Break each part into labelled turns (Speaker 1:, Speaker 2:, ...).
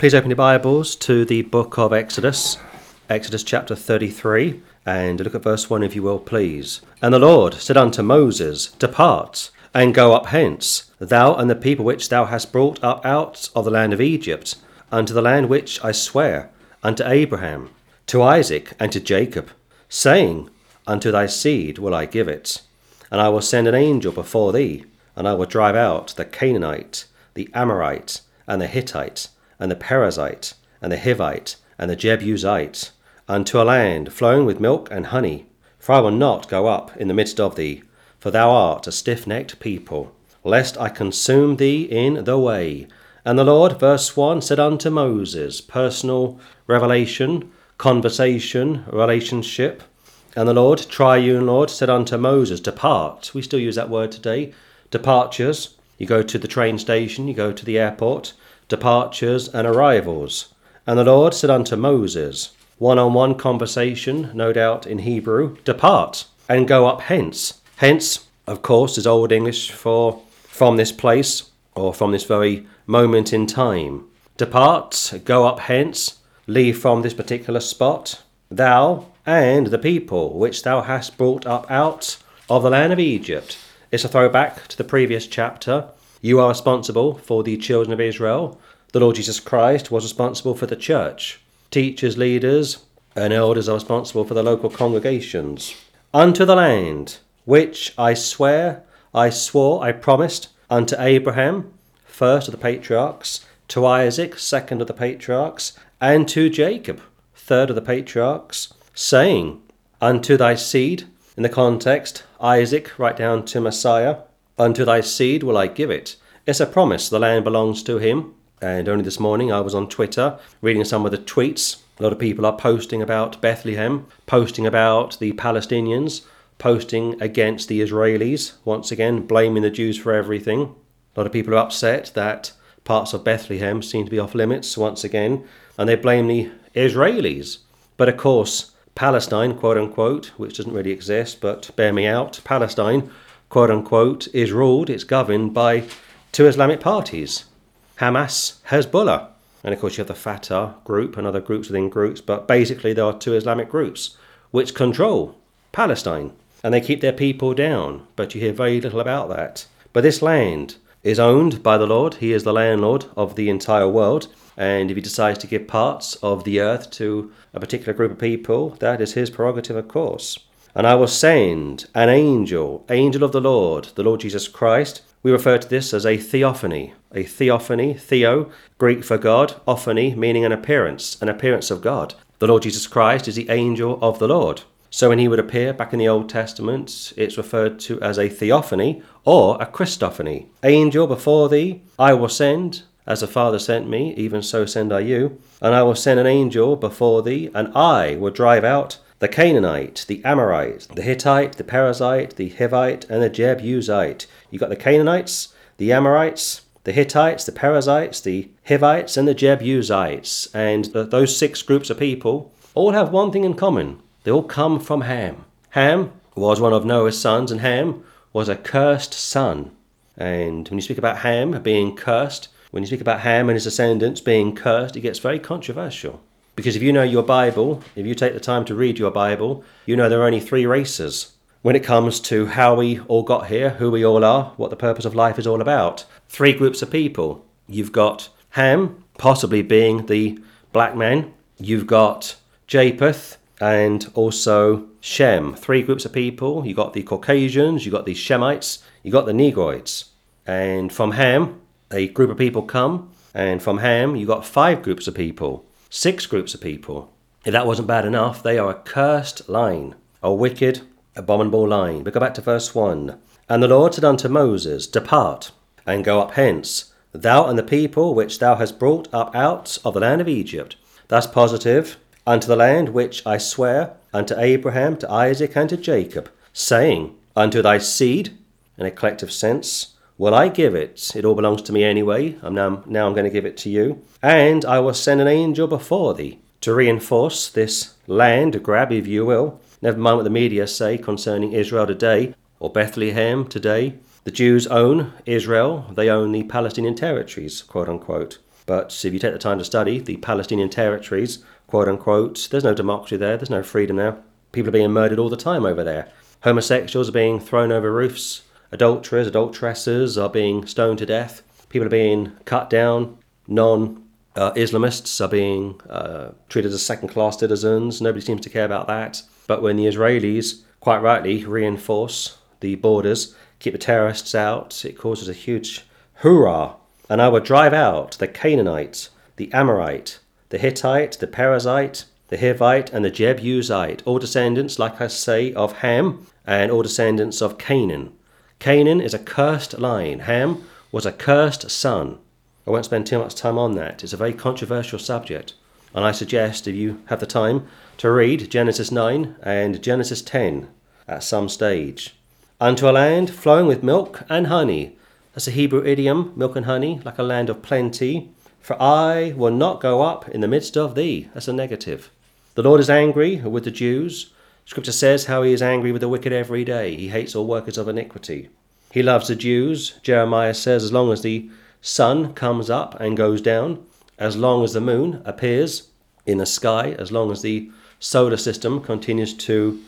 Speaker 1: Please open your Bibles to the book of Exodus, Exodus chapter 33, and look at verse 1 if you will, please. And the Lord said unto Moses, Depart, and go up hence, thou and the people which thou hast brought up out of the land of Egypt, unto the land which I swear unto Abraham, to Isaac, and to Jacob, saying, Unto thy seed will I give it. And I will send an angel before thee, and I will drive out the Canaanite, the Amorite, and the Hittite, and the Perizzite, and the Hivite, and the Jebusite, unto a land flowing with milk and honey. For I will not go up in the midst of thee, for thou art a stiff necked people, lest I consume thee in the way. And the Lord, verse 1, said unto Moses, personal revelation, conversation, relationship. And the Lord, triune Lord, said unto Moses, Depart. We still use that word today. Departures. You go to the train station, you go to the airport, departures, and arrivals. And the Lord said unto Moses, one on one conversation, no doubt in Hebrew, depart and go up hence. Hence, of course, is Old English for from this place or from this very moment in time. Depart, go up hence, leave from this particular spot, thou and the people which thou hast brought up out of the land of Egypt. It's a throwback to the previous chapter you are responsible for the children of Israel. The Lord Jesus Christ was responsible for the church. Teachers, leaders, and elders are responsible for the local congregations. Unto the land, which I swear, I swore, I promised, unto Abraham, first of the patriarchs, to Isaac, second of the patriarchs, and to Jacob, third of the patriarchs, saying, Unto thy seed, in the context, Isaac, right down to Messiah, Unto thy seed will I give it. It's a promise. The land belongs to him. And only this morning I was on Twitter reading some of the tweets. A lot of people are posting about Bethlehem, posting about the Palestinians, posting against the Israelis, once again blaming the Jews for everything. A lot of people are upset that parts of Bethlehem seem to be off limits once again, and they blame the Israelis. But of course, Palestine, quote unquote, which doesn't really exist, but bear me out, Palestine quote unquote, is ruled, it's governed by two Islamic parties Hamas, Hezbollah. And of course, you have the Fatah group and other groups within groups, but basically, there are two Islamic groups which control Palestine and they keep their people down. But you hear very little about that. But this land is owned by the Lord, He is the landlord of the entire world. And if He decides to give parts of the earth to a particular group of people, that is His prerogative, of course. And I will send an angel, angel of the Lord, the Lord Jesus Christ. We refer to this as a theophany. A theophany, theo, Greek for God, ophany, meaning an appearance, an appearance of God. The Lord Jesus Christ is the angel of the Lord. So when he would appear back in the Old Testament, it's referred to as a theophany or a Christophany. Angel before thee, I will send, as the Father sent me, even so send I you. And I will send an angel before thee, and I will drive out the Canaanite, the Amorite, the Hittite, the Perizzite, the Hivite, and the Jebusite. You've got the Canaanites, the Amorites, the Hittites, the Perizzites, the Hivites, and the Jebusites. And those six groups of people all have one thing in common they all come from Ham. Ham was one of Noah's sons, and Ham was a cursed son. And when you speak about Ham being cursed, when you speak about Ham and his descendants being cursed, it gets very controversial. Because if you know your Bible, if you take the time to read your Bible, you know there are only three races when it comes to how we all got here, who we all are, what the purpose of life is all about. Three groups of people. You've got Ham, possibly being the black man. You've got Japheth and also Shem. Three groups of people. You've got the Caucasians, you've got the Shemites, you've got the Negroids. And from Ham, a group of people come. And from Ham, you've got five groups of people six groups of people. If that wasn't bad enough, they are a cursed line, a wicked, abominable line. But go back to verse 1. And the Lord said unto Moses, Depart, and go up hence, thou and the people which thou hast brought up out of the land of Egypt. Thus positive, unto the land which I swear unto Abraham, to Isaac, and to Jacob, saying, Unto thy seed, in a collective sense, well, I give it. It all belongs to me anyway. I'm now, now I'm going to give it to you. And I will send an angel before thee to reinforce this land grab, if you will. Never mind what the media say concerning Israel today or Bethlehem today. The Jews own Israel, they own the Palestinian territories, quote unquote. But if you take the time to study the Palestinian territories, quote unquote, there's no democracy there, there's no freedom there. People are being murdered all the time over there. Homosexuals are being thrown over roofs. Adulterers, adulteresses are being stoned to death. People are being cut down. Non uh, Islamists are being uh, treated as second class citizens. Nobody seems to care about that. But when the Israelis, quite rightly, reinforce the borders, keep the terrorists out, it causes a huge hoorah. And I will drive out the Canaanite, the Amorite, the Hittite, the Perizzite, the Hivite, and the Jebusite, all descendants, like I say, of Ham, and all descendants of Canaan. Canaan is a cursed line. Ham was a cursed son. I won't spend too much time on that. It's a very controversial subject. And I suggest, if you have the time, to read Genesis 9 and Genesis 10 at some stage. Unto a land flowing with milk and honey. That's a Hebrew idiom, milk and honey, like a land of plenty. For I will not go up in the midst of thee. That's a negative. The Lord is angry with the Jews. Scripture says how he is angry with the wicked every day. He hates all workers of iniquity. He loves the Jews. Jeremiah says, as long as the sun comes up and goes down, as long as the moon appears in the sky, as long as the solar system continues to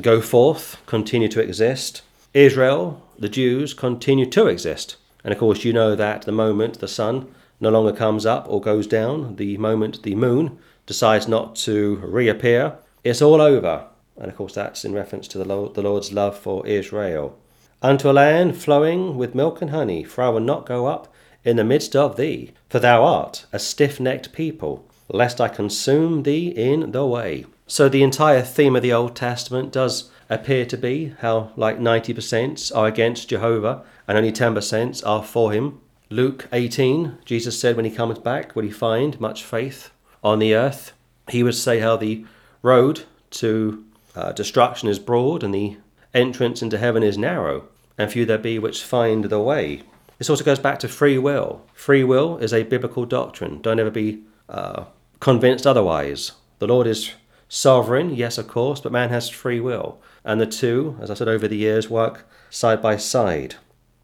Speaker 1: go forth, continue to exist, Israel, the Jews, continue to exist. And of course, you know that the moment the sun no longer comes up or goes down, the moment the moon decides not to reappear, it's all over. And of course, that's in reference to the, Lord, the Lord's love for Israel. Unto a land flowing with milk and honey, for I will not go up in the midst of thee, for thou art a stiff necked people, lest I consume thee in the way. So the entire theme of the Old Testament does appear to be how like 90% are against Jehovah and only 10% are for him. Luke 18, Jesus said when he comes back, will he find much faith on the earth? He would say how the road to uh, destruction is broad and the entrance into heaven is narrow, and few there be which find the way. This also goes back to free will. Free will is a biblical doctrine. Don't ever be uh, convinced otherwise. The Lord is sovereign, yes, of course, but man has free will. And the two, as I said over the years, work side by side.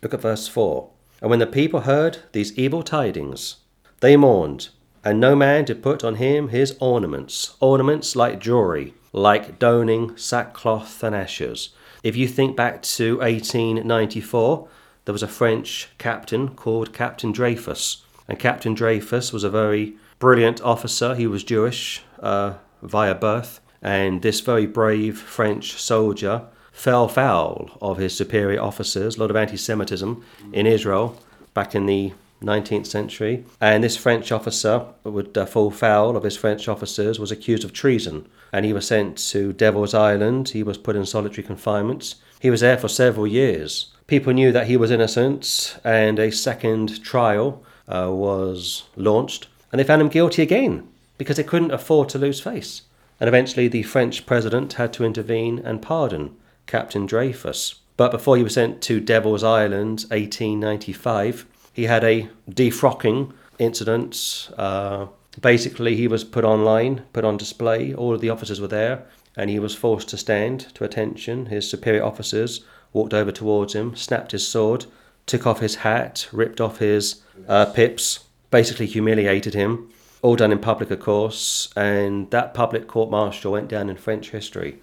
Speaker 1: Look at verse 4. And when the people heard these evil tidings, they mourned, and no man did put on him his ornaments, ornaments like jewelry, like donning sackcloth and ashes. If you think back to 1894, there was a French captain called Captain Dreyfus. And Captain Dreyfus was a very brilliant officer. He was Jewish uh, via birth. And this very brave French soldier fell foul of his superior officers, a lot of anti Semitism in Israel back in the 19th century. And this French officer would uh, fall foul of his French officers, was accused of treason. And he was sent to Devil's Island. He was put in solitary confinement. He was there for several years. People knew that he was innocent, and a second trial uh, was launched. And they found him guilty again because they couldn't afford to lose face. And eventually, the French president had to intervene and pardon Captain Dreyfus. But before he was sent to Devil's Island, 1895, he had a defrocking incident. Uh, basically, he was put online, put on display. All of the officers were there, and he was forced to stand to attention. His superior officers walked over towards him, snapped his sword, took off his hat, ripped off his uh, pips, basically humiliated him. All done in public, of course, and that public court martial went down in French history.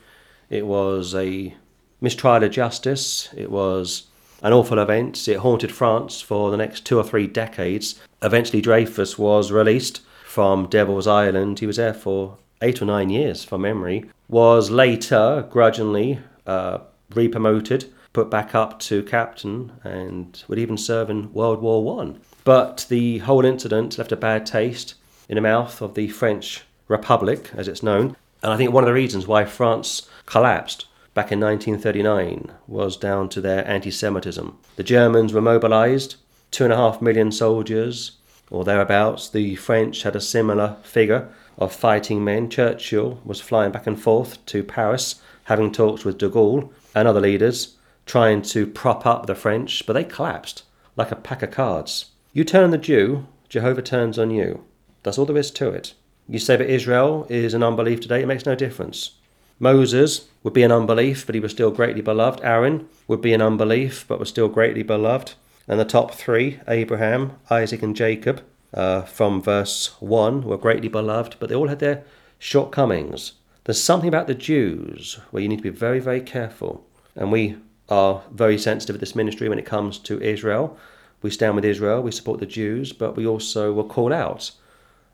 Speaker 1: It was a mistrial of justice. It was an awful event. It haunted France for the next two or three decades. Eventually, Dreyfus was released from Devil's Island. He was there for eight or nine years, from memory. Was later grudgingly uh, re-promoted, put back up to captain, and would even serve in World War One. But the whole incident left a bad taste in the mouth of the French Republic, as it's known. And I think one of the reasons why France collapsed back in 1939 was down to their anti Semitism. The Germans were mobilized, two and a half million soldiers, or thereabouts. The French had a similar figure of fighting men. Churchill was flying back and forth to Paris, having talks with de Gaulle and other leaders, trying to prop up the French, but they collapsed like a pack of cards. You turn on the Jew, Jehovah turns on you. That's all there is to it. You say that Israel is an unbelief today, it makes no difference. Moses would be an unbelief, but he was still greatly beloved. Aaron would be an unbelief, but was still greatly beloved. And the top three, Abraham, Isaac, and Jacob, uh, from verse 1 were greatly beloved, but they all had their shortcomings. There's something about the Jews where you need to be very, very careful. And we are very sensitive at this ministry when it comes to Israel. We stand with Israel, we support the Jews, but we also will call out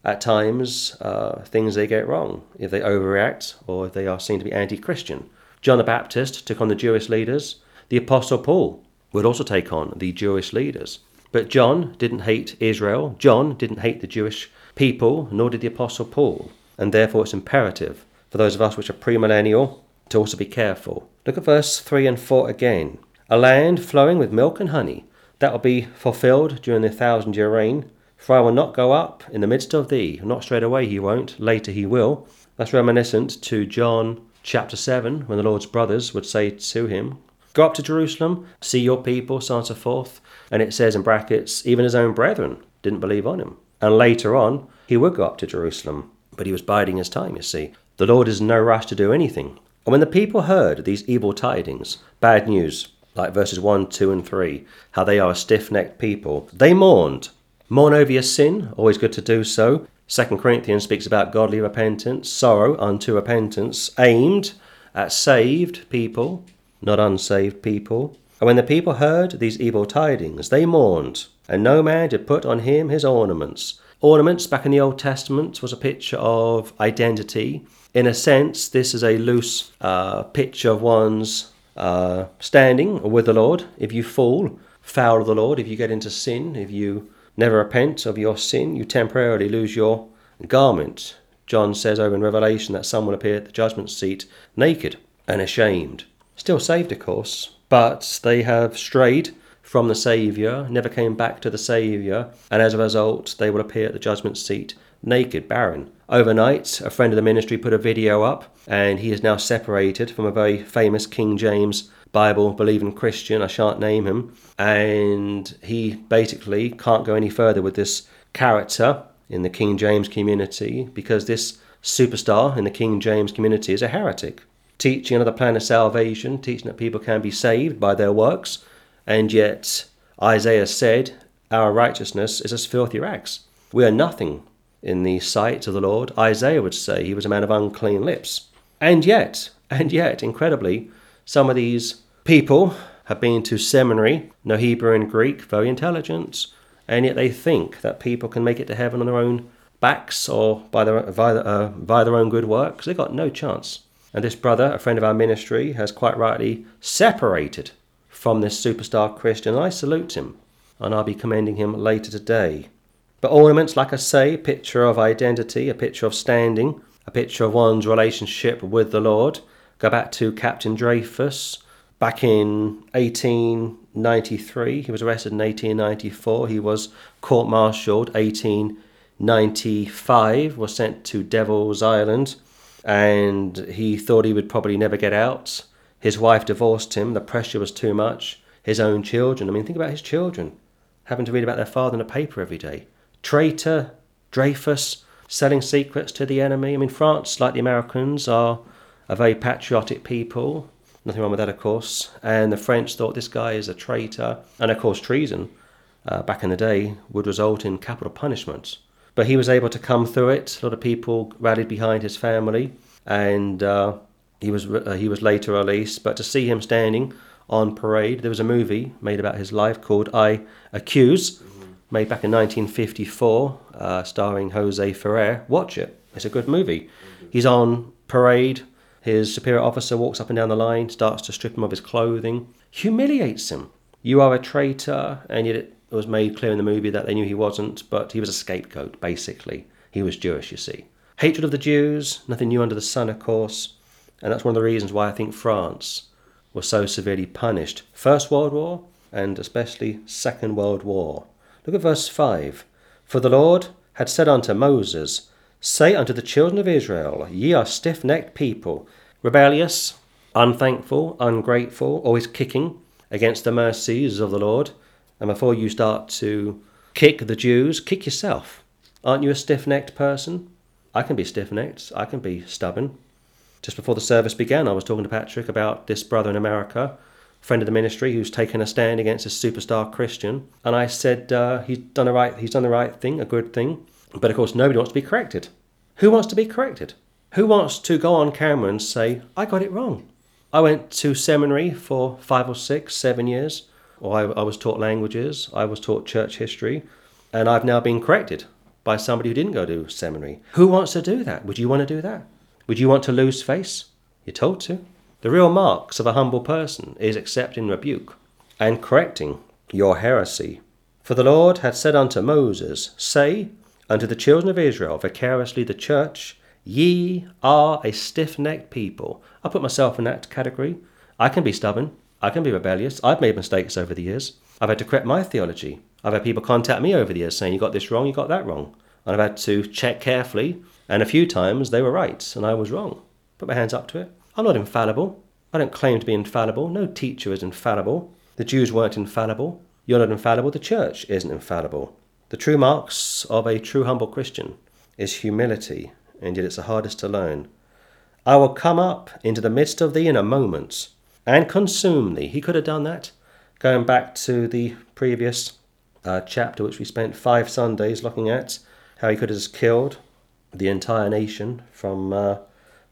Speaker 1: at times uh, things they get wrong, if they overreact or if they are seen to be anti Christian. John the Baptist took on the Jewish leaders. The Apostle Paul would also take on the Jewish leaders. But John didn't hate Israel. John didn't hate the Jewish people, nor did the Apostle Paul. And therefore it's imperative for those of us which are premillennial to also be careful. Look at verse 3 and 4 again. A land flowing with milk and honey, that will be fulfilled during the thousand year reign. For I will not go up in the midst of thee. Not straight away he won't, later he will. That's reminiscent to John chapter 7, when the Lord's brothers would say to him, Go up to Jerusalem, see your people, so on and so forth. And it says in brackets, even his own brethren didn't believe on him. And later on, he would go up to Jerusalem, but he was biding his time, you see. The Lord is in no rush to do anything. And when the people heard these evil tidings, bad news, like verses 1, 2, and 3, how they are a stiff necked people, they mourned. Mourn over your sin, always good to do so. Second Corinthians speaks about godly repentance, sorrow unto repentance, aimed at saved people, not unsaved people. And when the people heard these evil tidings, they mourned, and no man did put on him his ornaments. Ornaments back in the Old Testament was a picture of identity. In a sense, this is a loose uh, picture of one's uh, standing with the Lord. If you fall foul of the Lord, if you get into sin, if you never repent of your sin, you temporarily lose your garment. John says over in Revelation that some will appear at the judgment seat naked and ashamed. Still saved, of course, but they have strayed from the Saviour, never came back to the Saviour, and as a result, they will appear at the judgment seat naked, barren. Overnight, a friend of the ministry put a video up, and he is now separated from a very famous King James Bible believing Christian. I shan't name him. And he basically can't go any further with this character in the King James community because this superstar in the King James community is a heretic teaching another plan of salvation, teaching that people can be saved by their works, and yet Isaiah said, Our righteousness is as filthy rags. We are nothing in the sight of the Lord. Isaiah would say he was a man of unclean lips. And yet, and yet, incredibly, some of these people have been to seminary, know Hebrew and Greek, very intelligent, and yet they think that people can make it to heaven on their own backs or by their, via, uh, via their own good works. They've got no chance. And this brother, a friend of our ministry, has quite rightly separated from this superstar Christian. I salute him, and I'll be commending him later today. But ornaments, like I say, a picture of identity, a picture of standing, a picture of one's relationship with the Lord. Go back to Captain Dreyfus. Back in 1893, he was arrested in 1894. He was court martialed 1895, was sent to Devil's Island and he thought he would probably never get out. His wife divorced him, the pressure was too much. His own children, I mean, think about his children having to read about their father in the paper every day. Traitor, Dreyfus, selling secrets to the enemy. I mean, France, like the Americans, are a very patriotic people. Nothing wrong with that, of course. And the French thought this guy is a traitor. And of course, treason, uh, back in the day, would result in capital punishment. But he was able to come through it. A lot of people rallied behind his family, and uh, he was uh, he was later released. But to see him standing on parade, there was a movie made about his life called "I Accuse," made back in 1954, uh, starring Jose Ferrer. Watch it; it's a good movie. He's on parade. His superior officer walks up and down the line, starts to strip him of his clothing, humiliates him. You are a traitor, and yet it was made clear in the movie that they knew he wasn't, but he was a scapegoat, basically. He was Jewish, you see. Hatred of the Jews, nothing new under the sun, of course, and that's one of the reasons why I think France was so severely punished. First World War, and especially Second World War. Look at verse 5. For the Lord had said unto Moses, Say unto the children of Israel, Ye are stiff necked people, rebellious, unthankful, ungrateful, always kicking against the mercies of the Lord. And before you start to kick the Jews, kick yourself. Aren't you a stiff necked person? I can be stiff necked, I can be stubborn. Just before the service began, I was talking to Patrick about this brother in America friend of the ministry who's taken a stand against a superstar Christian, and I said uh, he's done the right he's done the right thing, a good thing. But of course, nobody wants to be corrected. Who wants to be corrected? Who wants to go on camera and say I got it wrong? I went to seminary for five or six, seven years, or I, I was taught languages, I was taught church history, and I've now been corrected by somebody who didn't go to seminary. Who wants to do that? Would you want to do that? Would you want to lose face? You're told to. The real marks of a humble person is accepting rebuke and correcting your heresy. For the Lord had said unto Moses, Say unto the children of Israel, vicariously the church, Ye are a stiff necked people. I put myself in that category. I can be stubborn. I can be rebellious. I've made mistakes over the years. I've had to correct my theology. I've had people contact me over the years saying, You got this wrong, you got that wrong. And I've had to check carefully, and a few times they were right and I was wrong. Put my hands up to it. I'm not infallible. I don't claim to be infallible. No teacher is infallible. The Jews weren't infallible. You're not infallible. The church isn't infallible. The true marks of a true humble Christian is humility, and yet it's the hardest to learn. I will come up into the midst of thee in a moment and consume thee. He could have done that. Going back to the previous uh, chapter, which we spent five Sundays looking at, how he could have killed the entire nation from uh,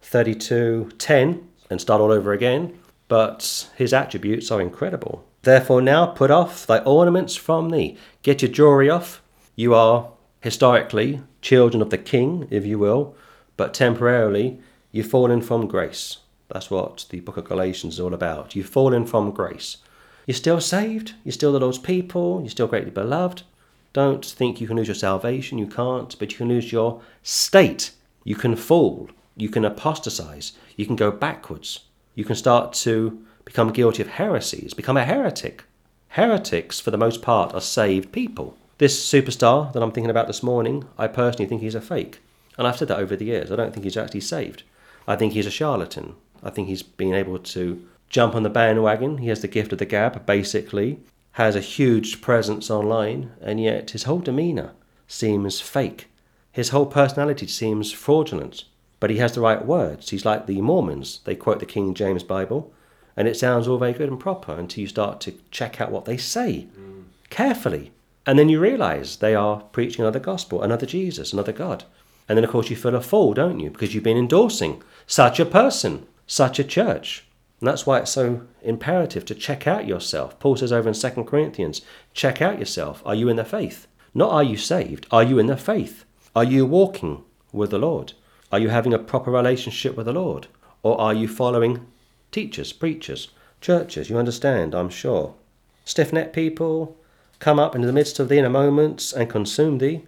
Speaker 1: 32:10 and start all over again. But his attributes are incredible. Therefore, now put off thy ornaments from thee. Get your jewelry off. You are historically children of the king, if you will, but temporarily you've fallen from grace. That's what the book of Galatians is all about. You've fallen from grace. You're still saved. You're still the Lord's people. You're still greatly beloved. Don't think you can lose your salvation. You can't, but you can lose your state. You can fall. You can apostatize. You can go backwards. You can start to become guilty of heresies, become a heretic. Heretics, for the most part, are saved people. This superstar that I'm thinking about this morning, I personally think he's a fake. And I've said that over the years. I don't think he's actually saved. I think he's a charlatan. I think he's been able to jump on the bandwagon. He has the gift of the gab, basically, has a huge presence online, and yet his whole demeanour seems fake. His whole personality seems fraudulent. But he has the right words. He's like the Mormons. They quote the King James Bible, and it sounds all very good and proper until you start to check out what they say mm. carefully. And then you realize they are preaching another gospel, another Jesus, another God. And then, of course, you feel a fool, don't you? Because you've been endorsing such a person, such a church. And that's why it's so imperative to check out yourself. Paul says over in 2 Corinthians, check out yourself. Are you in the faith? Not are you saved, are you in the faith? Are you walking with the Lord? Are you having a proper relationship with the Lord? Or are you following teachers, preachers, churches? You understand, I'm sure. Stiff necked people come up into the midst of thee in a moment and consume thee.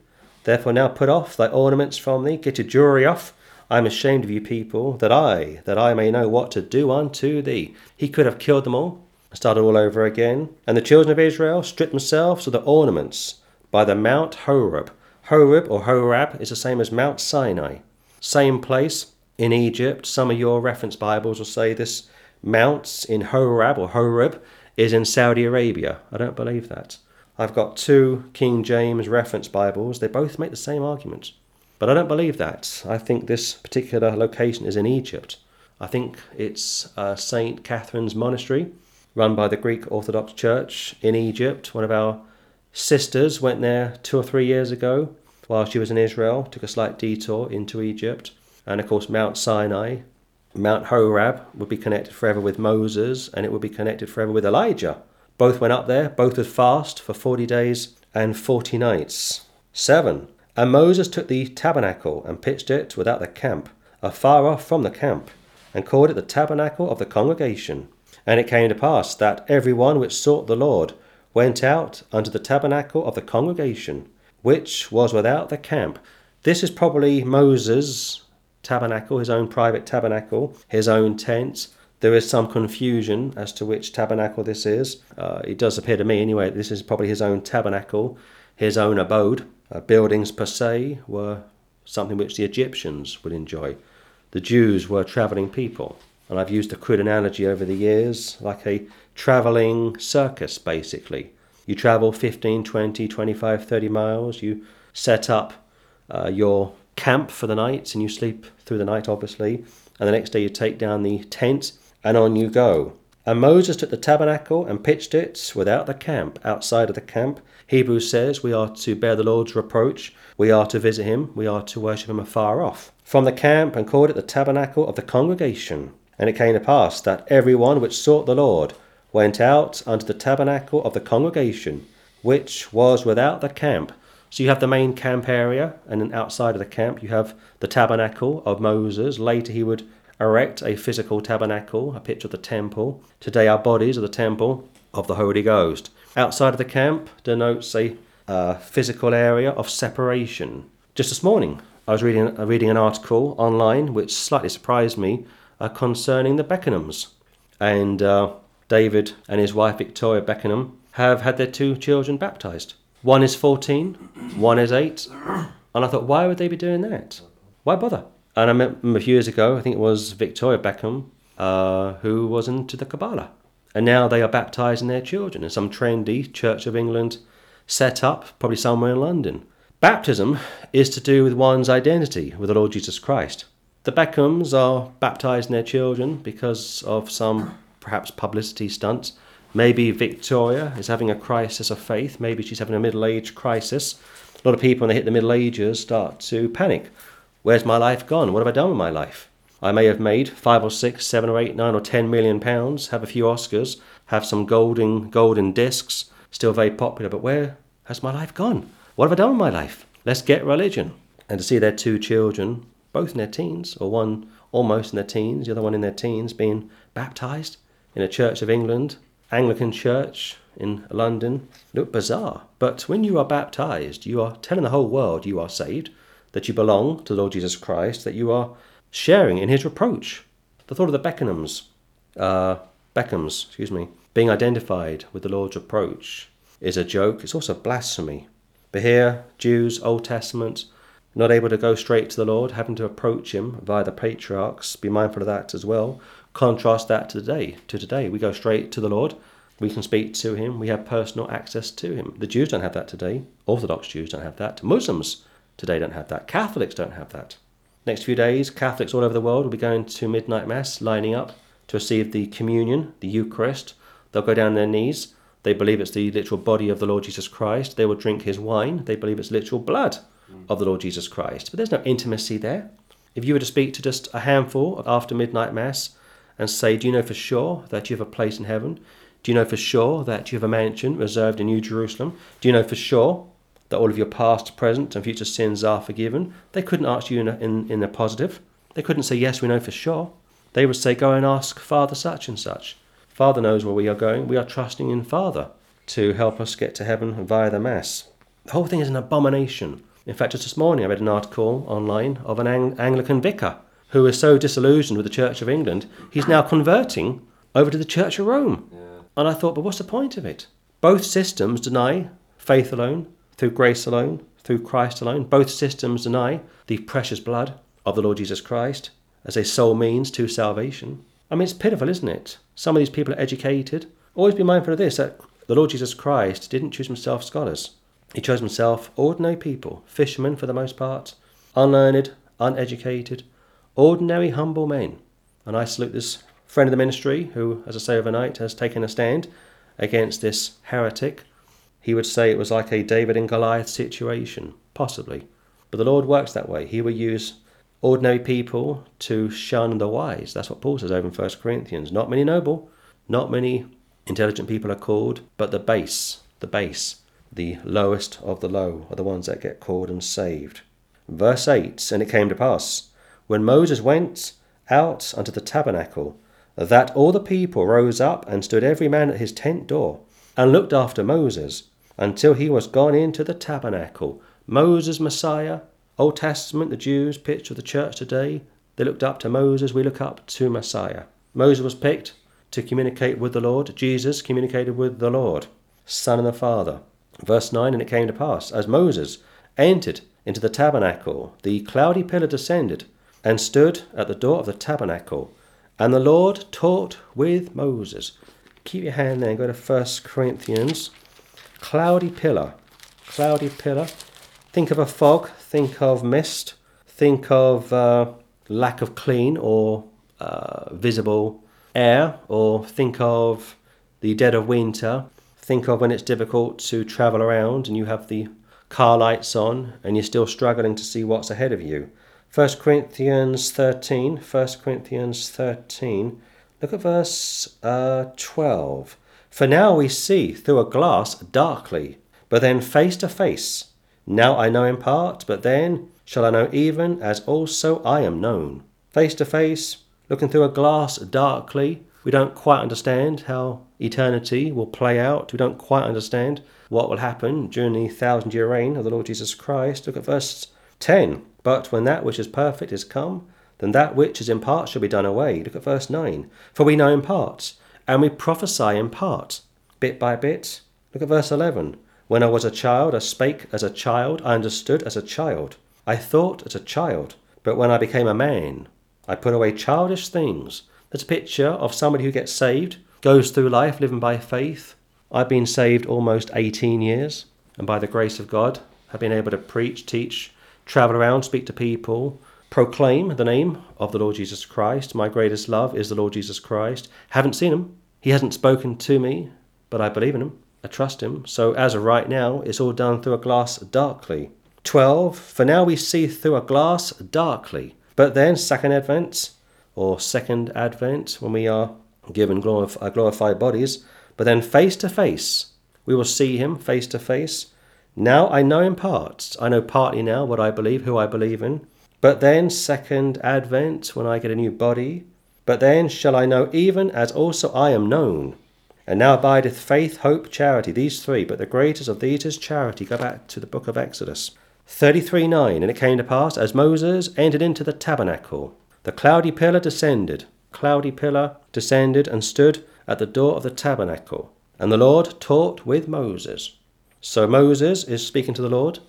Speaker 1: Therefore now put off thy ornaments from thee, get your jewelry off, I am ashamed of you people, that I, that I may know what to do unto thee. He could have killed them all, started all over again. And the children of Israel stripped themselves of the ornaments by the Mount Horeb. Horeb or Horab is the same as Mount Sinai. Same place in Egypt. Some of your reference Bibles will say this Mount in Horab or Horeb is in Saudi Arabia. I don't believe that. I've got two King James reference Bibles. They both make the same argument. But I don't believe that. I think this particular location is in Egypt. I think it's uh, St. Catherine's Monastery, run by the Greek Orthodox Church in Egypt. One of our sisters went there two or three years ago while she was in Israel, took a slight detour into Egypt. And of course, Mount Sinai, Mount Horeb would be connected forever with Moses, and it would be connected forever with Elijah. Both went up there, both would fast for 40 days and 40 nights. 7. And Moses took the tabernacle and pitched it without the camp, afar off from the camp, and called it the tabernacle of the congregation. And it came to pass that every one which sought the Lord went out unto the tabernacle of the congregation, which was without the camp. This is probably Moses' tabernacle, his own private tabernacle, his own tent. There is some confusion as to which tabernacle this is. Uh, it does appear to me, anyway, this is probably his own tabernacle, his own abode. Uh, buildings per se were something which the Egyptians would enjoy. The Jews were travelling people. And I've used a crude analogy over the years, like a travelling circus, basically. You travel 15, 20, 25, 30 miles, you set up uh, your camp for the night and you sleep through the night, obviously. And the next day you take down the tent and on you go. And Moses took the tabernacle and pitched it without the camp, outside of the camp. Hebrews says we are to bear the Lord's reproach, we are to visit him, we are to worship him afar off. From the camp and called it the tabernacle of the congregation. And it came to pass that every one which sought the Lord went out unto the tabernacle of the congregation, which was without the camp. So you have the main camp area, and then outside of the camp you have the tabernacle of Moses. Later he would erect a physical tabernacle, a picture of the temple. Today, our bodies are the temple of the Holy Ghost. Outside of the camp denotes a uh, physical area of separation. Just this morning, I was reading, uh, reading an article online which slightly surprised me uh, concerning the Beckenhams. And uh, David and his wife Victoria Beckenham have had their two children baptized. One is 14, one is 8. And I thought, why would they be doing that? Why bother? And I met a few years ago, I think it was Victoria Beckham, uh, who was into the Kabbalah. And now they are baptizing their children in some trendy Church of England set up, probably somewhere in London. Baptism is to do with one's identity with the Lord Jesus Christ. The Beckhams are baptizing their children because of some perhaps publicity stunts. Maybe Victoria is having a crisis of faith. Maybe she's having a middle age crisis. A lot of people, when they hit the Middle Ages, start to panic. Where's my life gone? What have I done with my life? I may have made five or six, seven or eight, nine or ten million pounds, have a few Oscars, have some golden golden discs, still very popular, but where has my life gone? What have I done with my life? Let's get religion. And to see their two children, both in their teens, or one almost in their teens, the other one in their teens, being baptized in a Church of England, Anglican Church in London, look bizarre. But when you are baptized, you are telling the whole world you are saved that you belong to the Lord Jesus Christ, that you are sharing in his reproach. The thought of the Beckenhams, uh, Beckhams, excuse me, being identified with the Lord's reproach is a joke. It's also blasphemy. But here, Jews, Old Testament, not able to go straight to the Lord, having to approach Him via the patriarchs. Be mindful of that as well. Contrast that to today. To today, we go straight to the Lord. We can speak to Him. We have personal access to Him. The Jews don't have that today. Orthodox Jews don't have that. Muslims today don't have that. Catholics don't have that. Next few days, Catholics all over the world will be going to midnight mass, lining up to receive the communion, the Eucharist. They'll go down their knees. They believe it's the literal body of the Lord Jesus Christ. They will drink his wine. They believe it's literal blood of the Lord Jesus Christ. But there's no intimacy there. If you were to speak to just a handful after midnight mass and say, Do you know for sure that you have a place in heaven? Do you know for sure that you have a mansion reserved in New Jerusalem? Do you know for sure that all of your past, present, and future sins are forgiven, they couldn't ask you in a, in, in a positive. They couldn't say, Yes, we know for sure. They would say, Go and ask Father such and such. Father knows where we are going. We are trusting in Father to help us get to heaven via the Mass. The whole thing is an abomination. In fact, just this morning I read an article online of an Ang- Anglican vicar who is so disillusioned with the Church of England, he's now converting over to the Church of Rome. Yeah. And I thought, but what's the point of it? Both systems deny faith alone, through grace alone, through Christ alone. Both systems deny the precious blood of the Lord Jesus Christ as a sole means to salvation. I mean, it's pitiful, isn't it? Some of these people are educated. Always be mindful of this that the Lord Jesus Christ didn't choose himself scholars. He chose himself ordinary people, fishermen for the most part, unlearned, uneducated, ordinary, humble men. And I salute this friend of the ministry who, as I say overnight, has taken a stand against this heretic he would say it was like a David and Goliath situation, possibly. But the Lord works that way. He will use ordinary people to shun the wise. That's what Paul says over in 1 Corinthians. Not many noble, not many intelligent people are called, but the base, the base, the lowest of the low are the ones that get called and saved. Verse 8 And it came to pass, when Moses went out unto the tabernacle, that all the people rose up and stood every man at his tent door, and looked after Moses until he was gone into the tabernacle. Moses, Messiah, Old Testament, the Jews, picture the church today. They looked up to Moses, we look up to Messiah. Moses was picked to communicate with the Lord. Jesus communicated with the Lord, Son and the Father. Verse 9 And it came to pass, as Moses entered into the tabernacle, the cloudy pillar descended and stood at the door of the tabernacle. And the Lord taught with Moses. Keep your hand there and go to 1 Corinthians Cloudy pillar. Cloudy pillar. Think of a fog, think of mist, think of uh, lack of clean or uh, visible air or think of the dead of winter. Think of when it's difficult to travel around and you have the car lights on and you're still struggling to see what's ahead of you. 1 Corinthians 13, 1 Corinthians 13, look at verse uh, 12. For now we see through a glass darkly, but then face to face. Now I know in part, but then shall I know even as also I am known. Face to face, looking through a glass darkly. We don't quite understand how eternity will play out. We don't quite understand what will happen during the thousand year reign of the Lord Jesus Christ. Look at verse 10. But when that which is perfect is come, then that which is in part shall be done away. Look at verse 9. For we know in part, and we prophesy in part, bit by bit. Look at verse 11. When I was a child, I spake as a child, I understood as a child, I thought as a child. But when I became a man, I put away childish things. That's a picture of somebody who gets saved, goes through life living by faith. I've been saved almost 18 years, and by the grace of God, have been able to preach, teach, travel around, speak to people, proclaim the name of the Lord Jesus Christ. My greatest love is the Lord Jesus Christ. Haven't seen him. He hasn't spoken to me, but I believe in him. I trust him. So as of right now, it's all done through a glass darkly. 12. For now we see through a glass darkly. But then, second advent, or second advent, when we are given uh, glorified bodies, but then face to face, we will see him face to face. Now I know in parts. I know partly now what I believe, who I believe in. But then, second advent, when I get a new body, but then shall I know even as also I am known. And now abideth faith, hope, charity, these three, but the greatest of these is charity. Go back to the book of Exodus. 33 9 And it came to pass, as Moses entered into the tabernacle, the cloudy pillar descended, cloudy pillar descended and stood at the door of the tabernacle. And the Lord taught with Moses. So Moses is speaking to the Lord.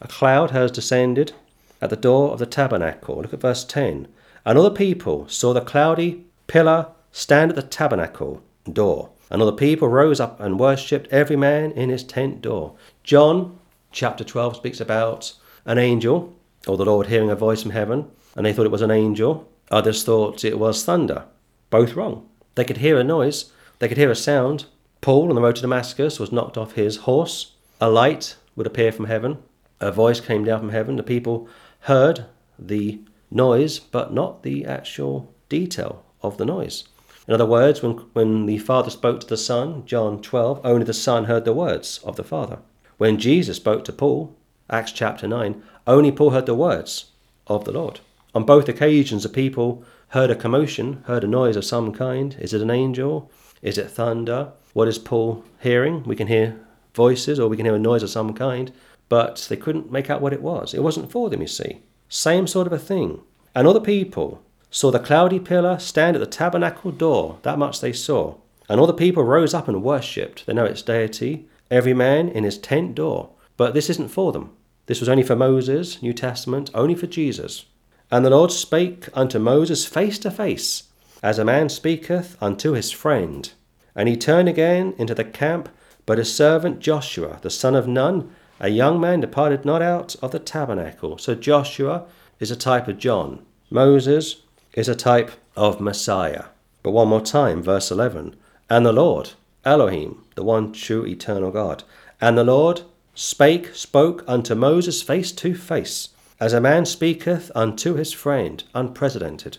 Speaker 1: A cloud has descended at the door of the tabernacle. Look at verse 10. And all the people saw the cloudy pillar stand at the tabernacle door. And all the people rose up and worshipped every man in his tent door. John chapter 12 speaks about an angel, or the Lord hearing a voice from heaven, and they thought it was an angel. Others thought it was thunder. Both wrong. They could hear a noise, they could hear a sound. Paul on the road to Damascus was knocked off his horse. A light would appear from heaven. A voice came down from heaven. The people heard the noise, but not the actual detail of the noise. In other words, when, when the Father spoke to the Son, John 12, only the Son heard the words of the Father. When Jesus spoke to Paul, Acts chapter 9, only Paul heard the words of the Lord. On both occasions, the people heard a commotion, heard a noise of some kind. Is it an angel? Is it thunder? What is Paul hearing? We can hear voices or we can hear a noise of some kind, but they couldn't make out what it was. It wasn't for them, you see. Same sort of a thing. And the people saw the cloudy pillar stand at the tabernacle door. That much they saw. And all the people rose up and worshipped. They know its deity every man in his tent door. But this isn't for them. This was only for Moses, New Testament, only for Jesus. And the Lord spake unto Moses face to face, as a man speaketh unto his friend. And he turned again into the camp, but his servant Joshua, the son of Nun, a young man, departed not out of the tabernacle. So Joshua is a type of John. Moses is a type of Messiah. But one more time, verse 11. And the Lord, Elohim, the one true eternal God. And the Lord spake, spoke unto Moses face to face, as a man speaketh unto his friend, unprecedented.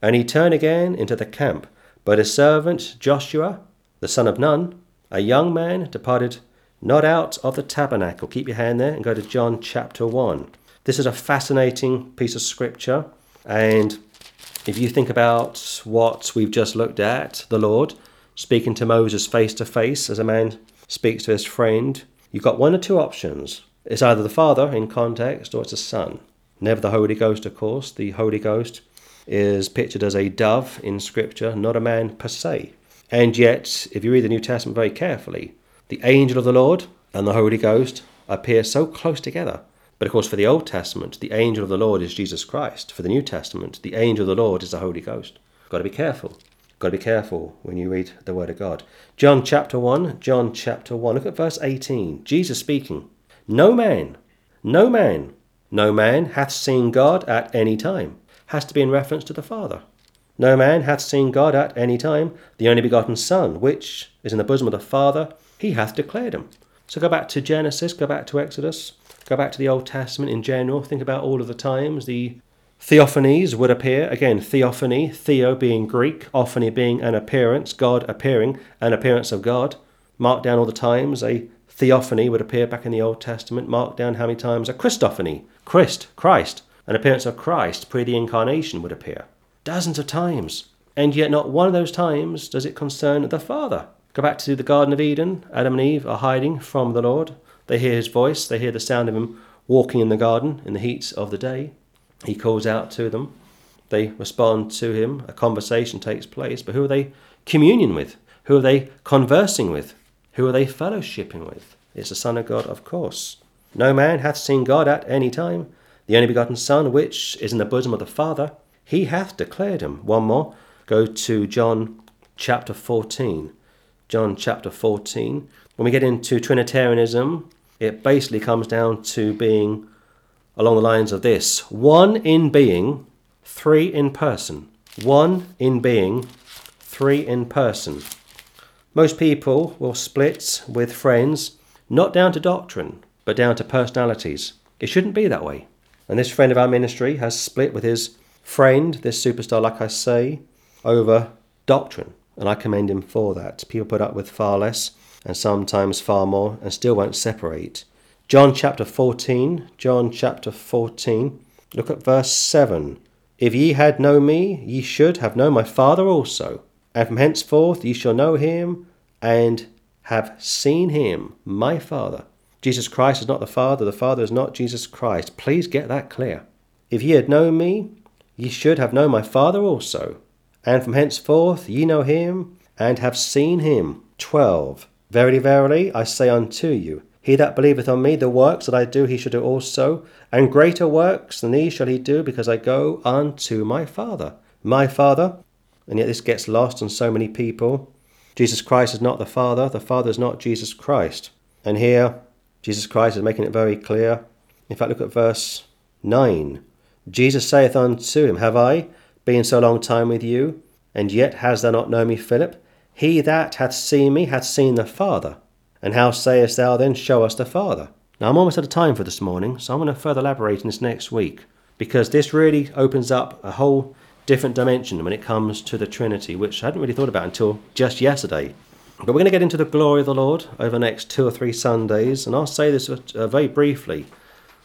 Speaker 1: And he turned again into the camp, but his servant Joshua, the son of Nun, a young man, departed not out of the tabernacle. Keep your hand there and go to John chapter 1. This is a fascinating piece of scripture, and if you think about what we've just looked at, the Lord, speaking to Moses face to face as a man speaks to his friend, you've got one or two options. It's either the Father in context or it's the Son. Never the Holy Ghost, of course. The Holy Ghost is pictured as a dove in Scripture, not a man per se. And yet, if you read the New Testament very carefully, the angel of the Lord and the Holy Ghost appear so close together. But of course, for the Old Testament, the angel of the Lord is Jesus Christ. For the New Testament, the angel of the Lord is the Holy Ghost. Got to be careful. Got to be careful when you read the Word of God. John chapter 1, John chapter 1, look at verse 18. Jesus speaking. No man, no man, no man hath seen God at any time. Has to be in reference to the Father. No man hath seen God at any time. The only begotten Son, which is in the bosom of the Father, he hath declared him. So go back to Genesis, go back to Exodus, go back to the Old Testament in general. Think about all of the times the theophanies would appear. Again, theophany, theo being Greek, ophany being an appearance, God appearing, an appearance of God. Mark down all the times a theophany would appear back in the Old Testament. Mark down how many times a Christophany, Christ, Christ, an appearance of Christ pre the incarnation would appear. Dozens of times. And yet, not one of those times does it concern the Father. Go back to the Garden of Eden. Adam and Eve are hiding from the Lord. They hear his voice, they hear the sound of him walking in the garden in the heat of the day. He calls out to them. They respond to him. A conversation takes place. But who are they communion with? Who are they conversing with? Who are they fellowshipping with? It's the Son of God, of course. No man hath seen God at any time. The only begotten Son, which is in the bosom of the Father, he hath declared him. One more. Go to John chapter 14. John chapter 14. When we get into Trinitarianism, it basically comes down to being along the lines of this one in being, three in person. One in being, three in person. Most people will split with friends not down to doctrine, but down to personalities. It shouldn't be that way. And this friend of our ministry has split with his friend, this superstar, like I say, over doctrine. And I commend him for that. People put up with far less and sometimes far more and still won't separate. John chapter 14, John chapter 14, look at verse 7. If ye had known me, ye should have known my Father also. And from henceforth ye shall know him and have seen him, my Father. Jesus Christ is not the Father, the Father is not Jesus Christ. Please get that clear. If ye had known me, ye should have known my Father also. And from henceforth ye know him, and have seen him. 12. Verily, verily, I say unto you, he that believeth on me, the works that I do, he shall do also, and greater works than these shall he do, because I go unto my Father. My Father, and yet this gets lost on so many people. Jesus Christ is not the Father, the Father is not Jesus Christ. And here, Jesus Christ is making it very clear. In fact, look at verse 9. Jesus saith unto him, Have I been so long time with you, and yet hast thou not known me, Philip? He that hath seen me hath seen the Father. And how sayest thou then, Show us the Father? Now, I'm almost out of time for this morning, so I'm going to further elaborate on this next week, because this really opens up a whole different dimension when it comes to the Trinity, which I hadn't really thought about until just yesterday. But we're going to get into the glory of the Lord over the next two or three Sundays, and I'll say this uh, very briefly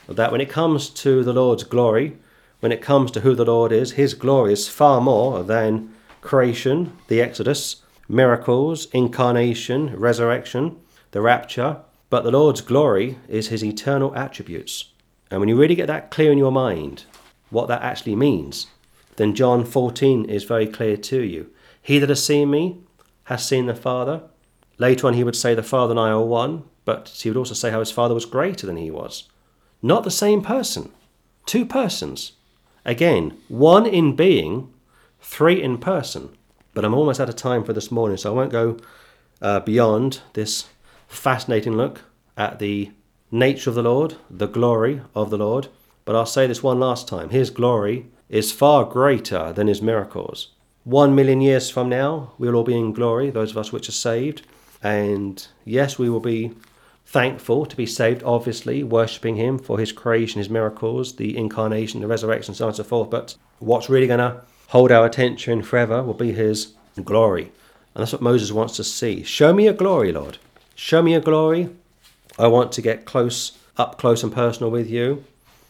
Speaker 1: that when it comes to the Lord's glory, when it comes to who the Lord is, his glory is far more than creation, the Exodus, miracles, incarnation, resurrection, the rapture, but the Lord's glory is his eternal attributes. And when you really get that clear in your mind, what that actually means, then John 14 is very clear to you. He that has seen me has seen the Father. Later on, he would say, The Father and I are one, but he would also say how his Father was greater than he was. Not the same person, two persons. Again, one in being, three in person. But I'm almost out of time for this morning, so I won't go uh, beyond this fascinating look at the nature of the Lord, the glory of the Lord. But I'll say this one last time His glory is far greater than His miracles. One million years from now, we will all be in glory, those of us which are saved. And yes, we will be thankful to be saved, obviously, worshipping Him for His creation, His miracles, the incarnation, the resurrection, so on and so forth. But what's really going to hold our attention forever will be His glory. And that's what Moses wants to see. Show me your glory, Lord. Show me your glory. I want to get close, up close and personal with you.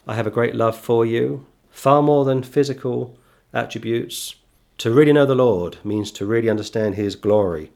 Speaker 1: I have a great love for you. Far more than physical attributes. To really know the Lord means to really understand His glory.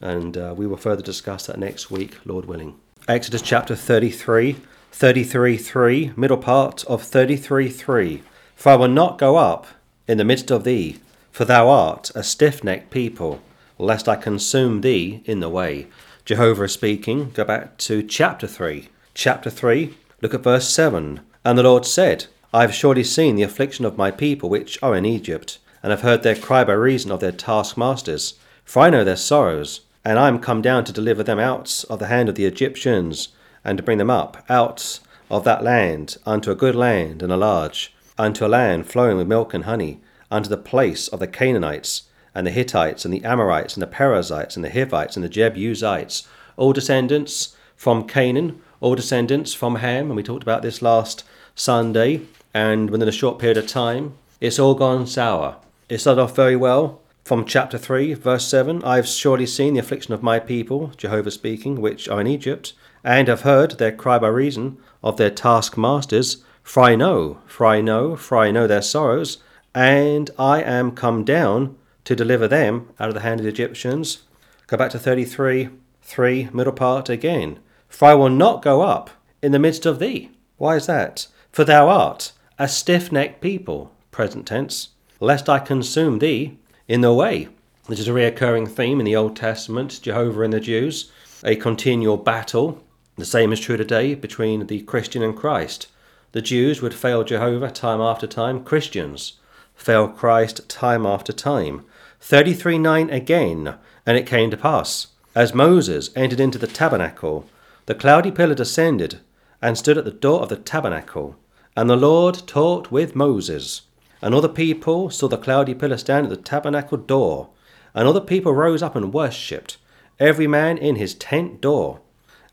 Speaker 1: And uh, we will further discuss that next week, Lord willing. Exodus chapter 33, 33 3, middle part of 33 3. For I will not go up in the midst of thee, for thou art a stiff necked people, lest I consume thee in the way. Jehovah is speaking. Go back to chapter 3. Chapter 3, look at verse 7. And the Lord said, I have surely seen the affliction of my people which are in Egypt, and have heard their cry by reason of their taskmasters. For I know their sorrows and I am come down to deliver them out of the hand of the Egyptians, and to bring them up out of that land unto a good land and a large, unto a land flowing with milk and honey, unto the place of the Canaanites, and the Hittites, and the Amorites, and the Perizzites, and the Hivites, and the Jebusites, all descendants from Canaan, all descendants from Ham, and we talked about this last Sunday, and within a short period of time, it's all gone sour. It started off very well. From chapter 3, verse 7 I have surely seen the affliction of my people, Jehovah speaking, which are in Egypt, and have heard their cry by reason of their taskmasters. For I know, for I know, for I know their sorrows, and I am come down to deliver them out of the hand of the Egyptians. Go back to 33, 3, middle part again. For I will not go up in the midst of thee. Why is that? For thou art a stiff necked people, present tense, lest I consume thee in the way. This is a reoccurring theme in the Old Testament, Jehovah and the Jews, a continual battle. The same is true today between the Christian and Christ. The Jews would fail Jehovah time after time, Christians fail Christ time after time. 33 9 again, and it came to pass, as Moses entered into the tabernacle, the cloudy pillar descended and stood at the door of the tabernacle, and the Lord talked with Moses. And the people saw the cloudy pillar stand at the tabernacle door. And the people rose up and worshipped, every man in his tent door.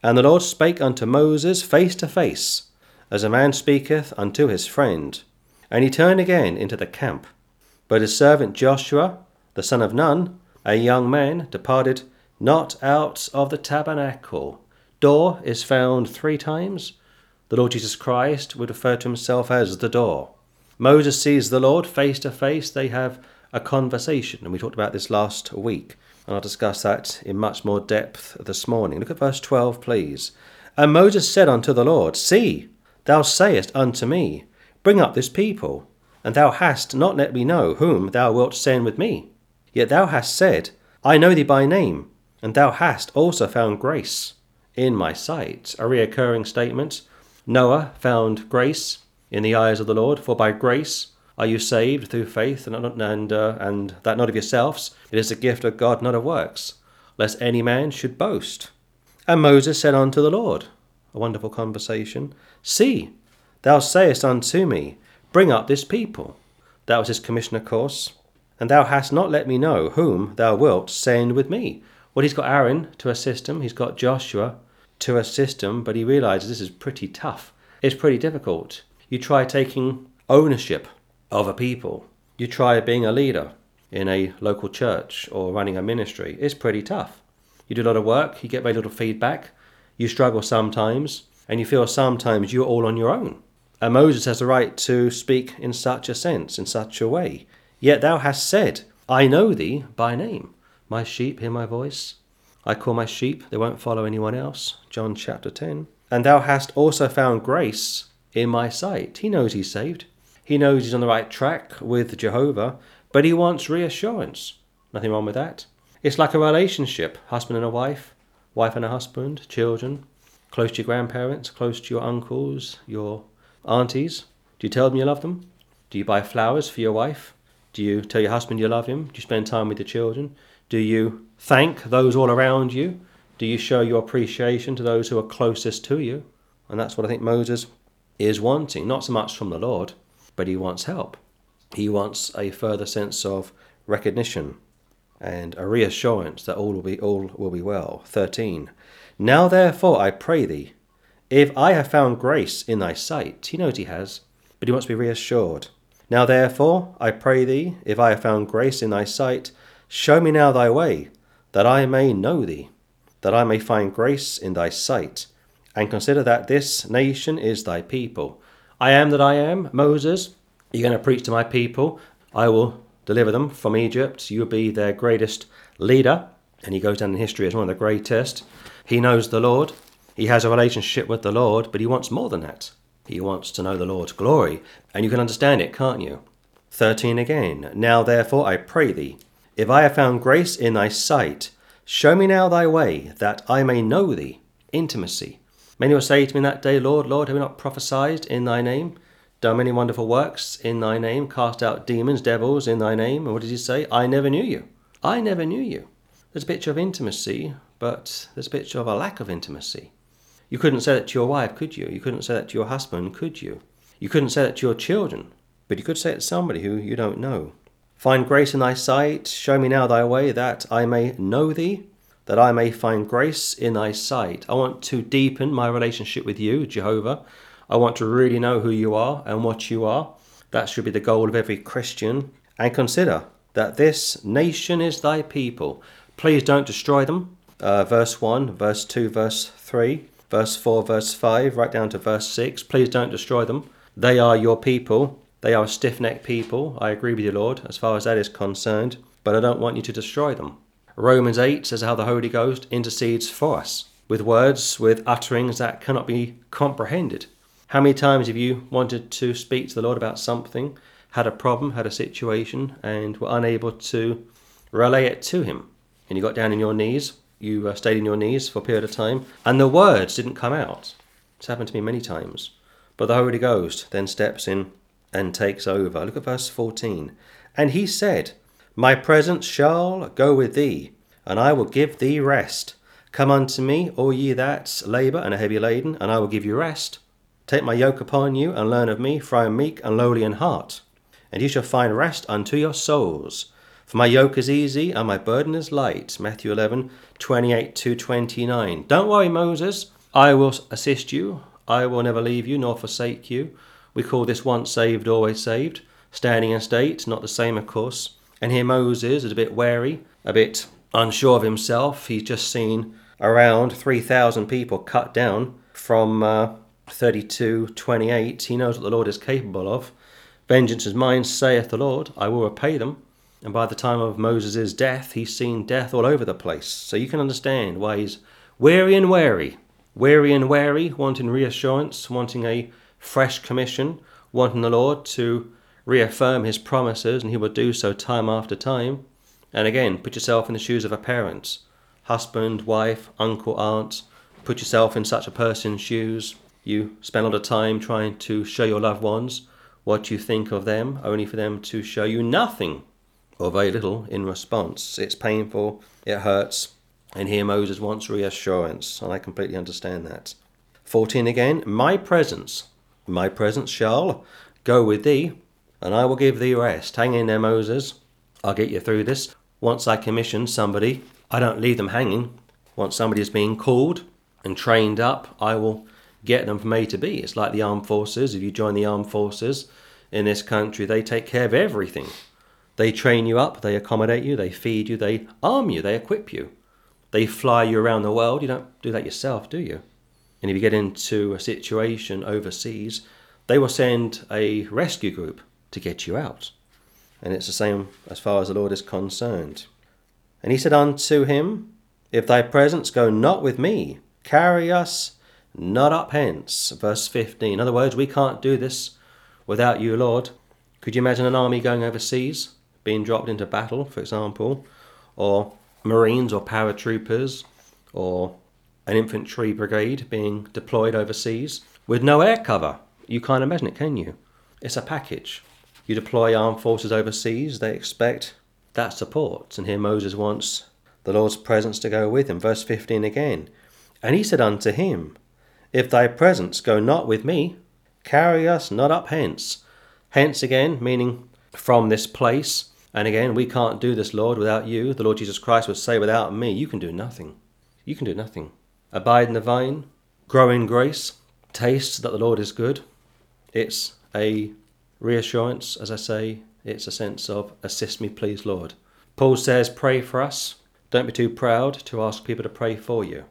Speaker 1: And the Lord spake unto Moses face to face, as a man speaketh unto his friend. And he turned again into the camp. But his servant Joshua, the son of Nun, a young man, departed not out of the tabernacle. Door is found three times. The Lord Jesus Christ would refer to himself as the door. Moses sees the Lord face to face. They have a conversation, and we talked about this last week. And I'll discuss that in much more depth this morning. Look at verse 12, please. And Moses said unto the Lord, See, thou sayest unto me, Bring up this people, and thou hast not let me know whom thou wilt send with me. Yet thou hast said, I know thee by name, and thou hast also found grace in my sight. A reoccurring statement. Noah found grace in the eyes of the Lord. For by grace are you saved through faith, and, and, uh, and that not of yourselves. It is a gift of God, not of works, lest any man should boast. And Moses said unto the Lord, a wonderful conversation, See, thou sayest unto me, Bring up this people. That was his commission, of course. And thou hast not let me know whom thou wilt send with me. Well, he's got Aaron to assist him, he's got Joshua to assist him, but he realizes this is pretty tough. It's pretty difficult. You try taking ownership of a people. You try being a leader in a local church or running a ministry. It's pretty tough. You do a lot of work, you get very little feedback, you struggle sometimes, and you feel sometimes you're all on your own. And Moses has the right to speak in such a sense, in such a way. Yet thou hast said, I know thee by name. My sheep hear my voice. I call my sheep, they won't follow anyone else. John chapter 10. And thou hast also found grace in my sight. He knows he's saved. He knows he's on the right track with Jehovah, but he wants reassurance. Nothing wrong with that. It's like a relationship husband and a wife, wife and a husband, children, close to your grandparents, close to your uncles, your aunties. Do you tell them you love them? Do you buy flowers for your wife? Do you tell your husband you love him? Do you spend time with the children? Do you thank those all around you? Do you show your appreciation to those who are closest to you? And that's what I think Moses is wanting, not so much from the Lord, but he wants help. He wants a further sense of recognition and a reassurance that all will be all will be well. 13. Now therefore I pray thee, if I have found grace in thy sight, he knows he has, but he wants to be reassured. Now therefore I pray thee, if I have found grace in thy sight, show me now thy way, that I may know thee, that I may find grace in thy sight, and consider that this nation is thy people. I am that I am, Moses. You're going to preach to my people. I will deliver them from Egypt. You will be their greatest leader. And he goes down in history as one of the greatest. He knows the Lord. He has a relationship with the Lord, but he wants more than that. He wants to know the Lord's glory. And you can understand it, can't you? 13 again. Now therefore I pray thee, if I have found grace in thy sight, show me now thy way, that I may know thee. Intimacy. Many will say to me that day, Lord, Lord, have we not prophesied in thy name? Done many wonderful works in thy name, cast out demons, devils in thy name. And what did he say? I never knew you. I never knew you. There's a picture of intimacy, but there's a picture of a lack of intimacy. You couldn't say that to your wife, could you? You couldn't say that to your husband, could you? You couldn't say that to your children, but you could say it to somebody who you don't know. Find grace in thy sight. Show me now thy way, that I may know thee, that I may find grace in thy sight. I want to deepen my relationship with you, Jehovah. I want to really know who you are and what you are. That should be the goal of every Christian. And consider that this nation is thy people. Please don't destroy them. Uh, verse 1, verse 2, verse 3, verse 4, verse 5, right down to verse 6. Please don't destroy them. They are your people. They are a stiff necked people. I agree with you, Lord, as far as that is concerned, but I don't want you to destroy them. Romans 8 says how the Holy Ghost intercedes for us with words, with utterings that cannot be comprehended. How many times have you wanted to speak to the Lord about something, had a problem, had a situation, and were unable to relay it to Him? And you got down on your knees, you uh, stayed in your knees for a period of time, and the words didn't come out. It's happened to me many times. But the Holy Ghost then steps in and takes over. Look at verse 14. And he said, My presence shall go with thee, and I will give thee rest. Come unto me, all ye that labour and are heavy laden, and I will give you rest. Take my yoke upon you, and learn of me, for I am meek and lowly in heart, and ye shall find rest unto your souls. For my yoke is easy and my burden is light. Matthew 11, 28 to 29. Don't worry, Moses. I will assist you. I will never leave you nor forsake you. We call this once saved, always saved. Standing in state, not the same, of course. And here Moses is a bit wary, a bit unsure of himself. He's just seen around 3,000 people cut down from uh, 32 28. He knows what the Lord is capable of. Vengeance is mine, saith the Lord. I will repay them. And by the time of Moses' death, he's seen death all over the place. So you can understand why he's weary and wary. Weary and wary, wanting reassurance, wanting a fresh commission, wanting the Lord to reaffirm his promises, and he will do so time after time. And again, put yourself in the shoes of a parent husband, wife, uncle, aunt. Put yourself in such a person's shoes. You spend a lot of time trying to show your loved ones what you think of them, only for them to show you nothing or very little in response. It's painful, it hurts, and here Moses wants reassurance, and I completely understand that. 14 again, my presence, my presence shall go with thee, and I will give thee rest. Hang in there, Moses. I'll get you through this. Once I commission somebody, I don't leave them hanging. Once somebody is being called and trained up, I will get them from A to B. It's like the armed forces. If you join the armed forces in this country, they take care of everything. They train you up, they accommodate you, they feed you, they arm you, they equip you. They fly you around the world. You don't do that yourself, do you? And if you get into a situation overseas, they will send a rescue group to get you out. And it's the same as far as the Lord is concerned. And he said unto him, If thy presence go not with me, carry us not up hence. Verse 15. In other words, we can't do this without you, Lord. Could you imagine an army going overseas? being dropped into battle, for example, or Marines or paratroopers, or an infantry brigade being deployed overseas with no air cover. You can't imagine it, can you? It's a package. You deploy armed forces overseas, they expect that support. And here Moses wants the Lord's presence to go with him. Verse 15 again. And he said unto him, If thy presence go not with me, carry us not up hence. Hence again, meaning from this place, and again, we can't do this, Lord, without you. The Lord Jesus Christ would say, Without me, you can do nothing. You can do nothing. Abide in the vine, grow in grace, taste that the Lord is good. It's a reassurance, as I say, it's a sense of assist me, please, Lord. Paul says, Pray for us. Don't be too proud to ask people to pray for you.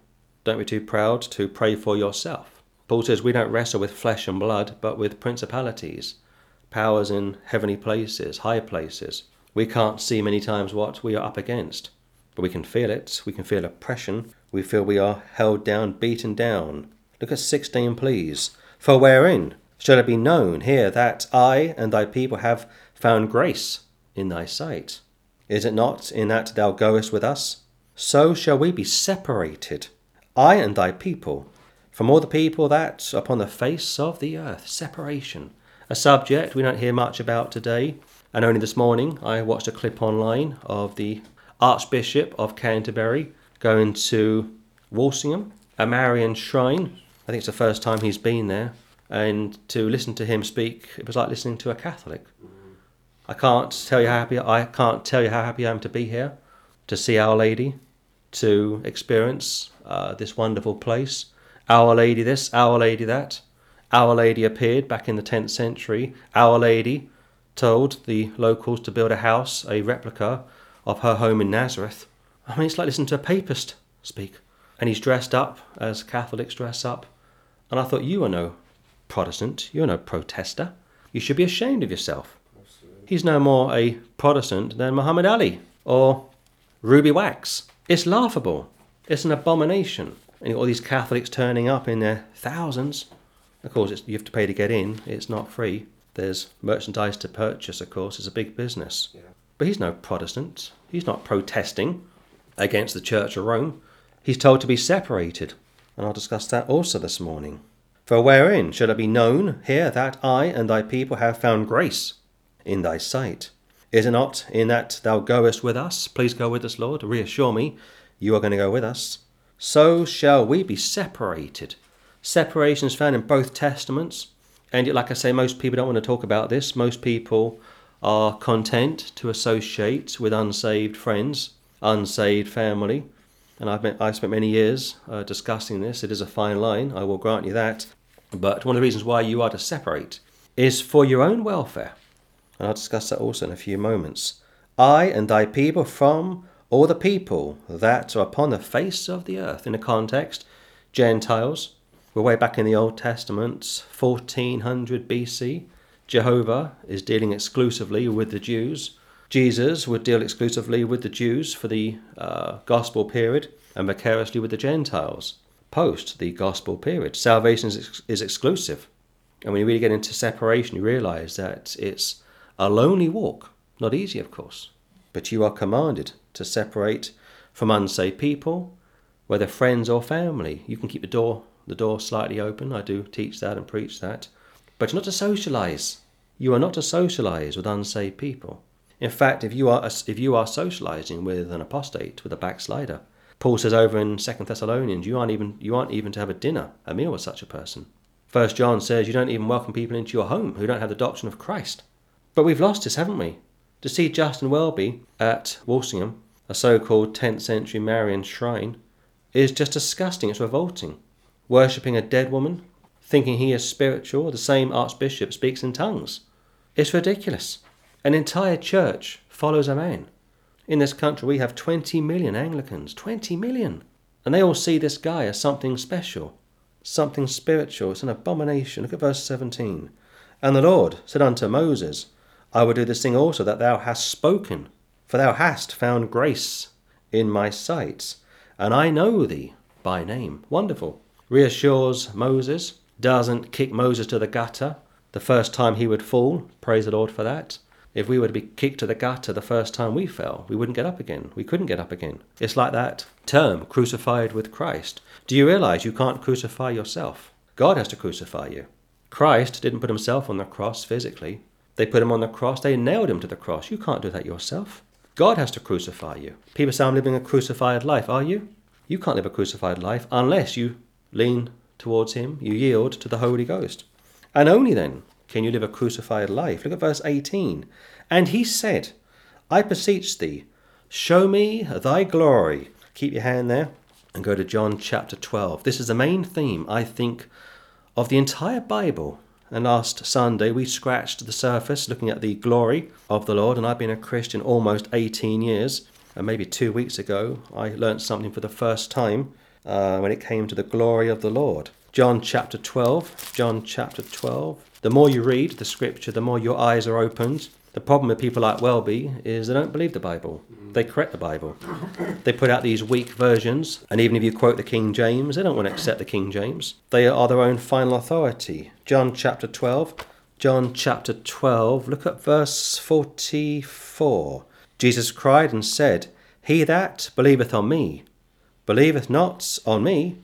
Speaker 1: Don't be too proud to pray for yourself. Paul says, We don't wrestle with flesh and blood, but with principalities, powers in heavenly places, high places. We can't see many times what we are up against, but we can feel it. We can feel oppression. We feel we are held down, beaten down. Look at 16, please. For wherein shall it be known here that I and thy people have found grace in thy sight? Is it not in that thou goest with us? So shall we be separated, I and thy people, from all the people that upon the face of the earth. Separation. A subject we don't hear much about today. And only this morning, I watched a clip online of the Archbishop of Canterbury going to Walsingham, a Marian shrine. I think it's the first time he's been there. And to listen to him speak, it was like listening to a Catholic. I can't tell you how happy I can't tell you how happy I am to be here, to see Our Lady, to experience uh, this wonderful place. Our Lady this, Our Lady that. Our Lady appeared back in the 10th century. Our Lady told the locals to build a house, a replica of her home in Nazareth. I mean, it's like listening to a papist speak. And he's dressed up as Catholics dress up. And I thought, you are no Protestant, you're no protester. You should be ashamed of yourself. He's no more a Protestant than Muhammad Ali or Ruby Wax. It's laughable. It's an abomination. And all these Catholics turning up in their thousands. Of course, you have to pay to get in. It's not free. There's merchandise to purchase, of course. It's a big business. Yeah. But he's no Protestant. He's not protesting against the Church of Rome. He's told to be separated. And I'll discuss that also this morning. For wherein shall it be known here that I and thy people have found grace in thy sight? Is it not in that thou goest with us? Please go with us, Lord. Reassure me you are going to go with us. So shall we be separated. Separation is found in both testaments. And like I say, most people don't want to talk about this. Most people are content to associate with unsaved friends, unsaved family. And I've, been, I've spent many years uh, discussing this. It is a fine line, I will grant you that. But one of the reasons why you are to separate is for your own welfare. And I'll discuss that also in a few moments. I and thy people from all the people that are upon the face of the earth. In the context, Gentiles. We're way back in the Old Testament, 1400 BC. Jehovah is dealing exclusively with the Jews. Jesus would deal exclusively with the Jews for the uh, gospel period and vicariously with the Gentiles post the gospel period. Salvation is, ex- is exclusive. And when you really get into separation, you realize that it's a lonely walk. Not easy, of course. But you are commanded to separate from unsaved people, whether friends or family. You can keep the door the door slightly open. I do teach that and preach that. But you're not to socialize. You are not to socialize with unsaved people. In fact, if you are if you are socializing with an apostate, with a backslider, Paul says over in Second Thessalonians, you aren't even you aren't even to have a dinner, a meal with such a person. First John says you don't even welcome people into your home who don't have the doctrine of Christ. But we've lost this, haven't we? To see Justin Welby at Walsingham, a so-called 10th century Marian shrine, is just disgusting. It's revolting. Worshipping a dead woman, thinking he is spiritual, the same archbishop speaks in tongues. It's ridiculous. An entire church follows a man. In this country, we have 20 million Anglicans. 20 million. And they all see this guy as something special, something spiritual. It's an abomination. Look at verse 17. And the Lord said unto Moses, I will do this thing also that thou hast spoken, for thou hast found grace in my sight, and I know thee by name. Wonderful. Reassures Moses, doesn't kick Moses to the gutter the first time he would fall. Praise the Lord for that. If we were to be kicked to the gutter the first time we fell, we wouldn't get up again. We couldn't get up again. It's like that term, crucified with Christ. Do you realize you can't crucify yourself? God has to crucify you. Christ didn't put himself on the cross physically. They put him on the cross, they nailed him to the cross. You can't do that yourself. God has to crucify you. People say, I'm living a crucified life. Are you? You can't live a crucified life unless you lean towards him, you yield to the Holy Ghost. And only then can you live a crucified life? Look at verse 18. And he said, I beseech thee, show me thy glory. Keep your hand there and go to John chapter 12. This is the main theme, I think, of the entire Bible. And last Sunday we scratched the surface looking at the glory of the Lord. And I've been a Christian almost 18 years. And maybe two weeks ago I learnt something for the first time uh, when it came to the glory of the Lord. John chapter 12. John chapter 12. The more you read the scripture, the more your eyes are opened. The problem with people like Welby is they don't believe the Bible. They correct the Bible. They put out these weak versions, and even if you quote the King James, they don't want to accept the King James. They are their own final authority. John chapter 12. John chapter 12, look at verse 44. Jesus cried and said, He that believeth on me, believeth not on me,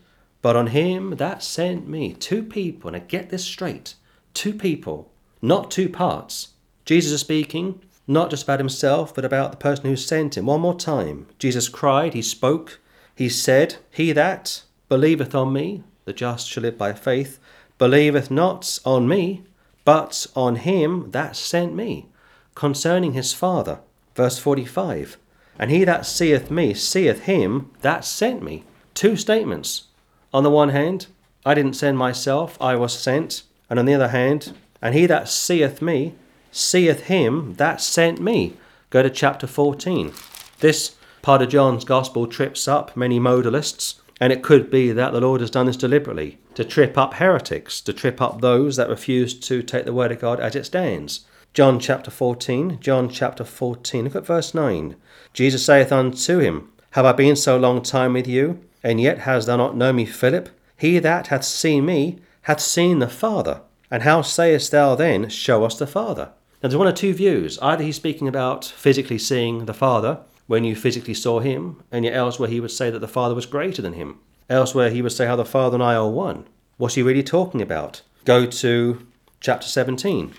Speaker 1: but on him that sent me. Two people, I get this straight two people, not two parts. Jesus is speaking not just about himself, but about the person who sent him. One more time. Jesus cried, he spoke, he said, He that believeth on me, the just shall live by faith, believeth not on me, but on him that sent me. concerning his Father. Verse 45 And he that seeth me seeth him that sent me. Two statements. On the one hand, I didn't send myself, I was sent. And on the other hand, and he that seeth me seeth him that sent me. Go to chapter 14. This part of John's Gospel trips up many modalists, and it could be that the Lord has done this deliberately to trip up heretics, to trip up those that refuse to take the Word of God as it stands. John chapter 14, John chapter 14, look at verse 9. Jesus saith unto him, Have I been so long time with you, and yet hast thou not known me, Philip? He that hath seen me hath seen the Father. And how sayest thou then, Show us the Father? Now there's one of two views. Either he's speaking about physically seeing the Father when you physically saw him, and yet elsewhere he would say that the Father was greater than him. Elsewhere he would say how the Father and I are one. What's he really talking about? Go to chapter 17.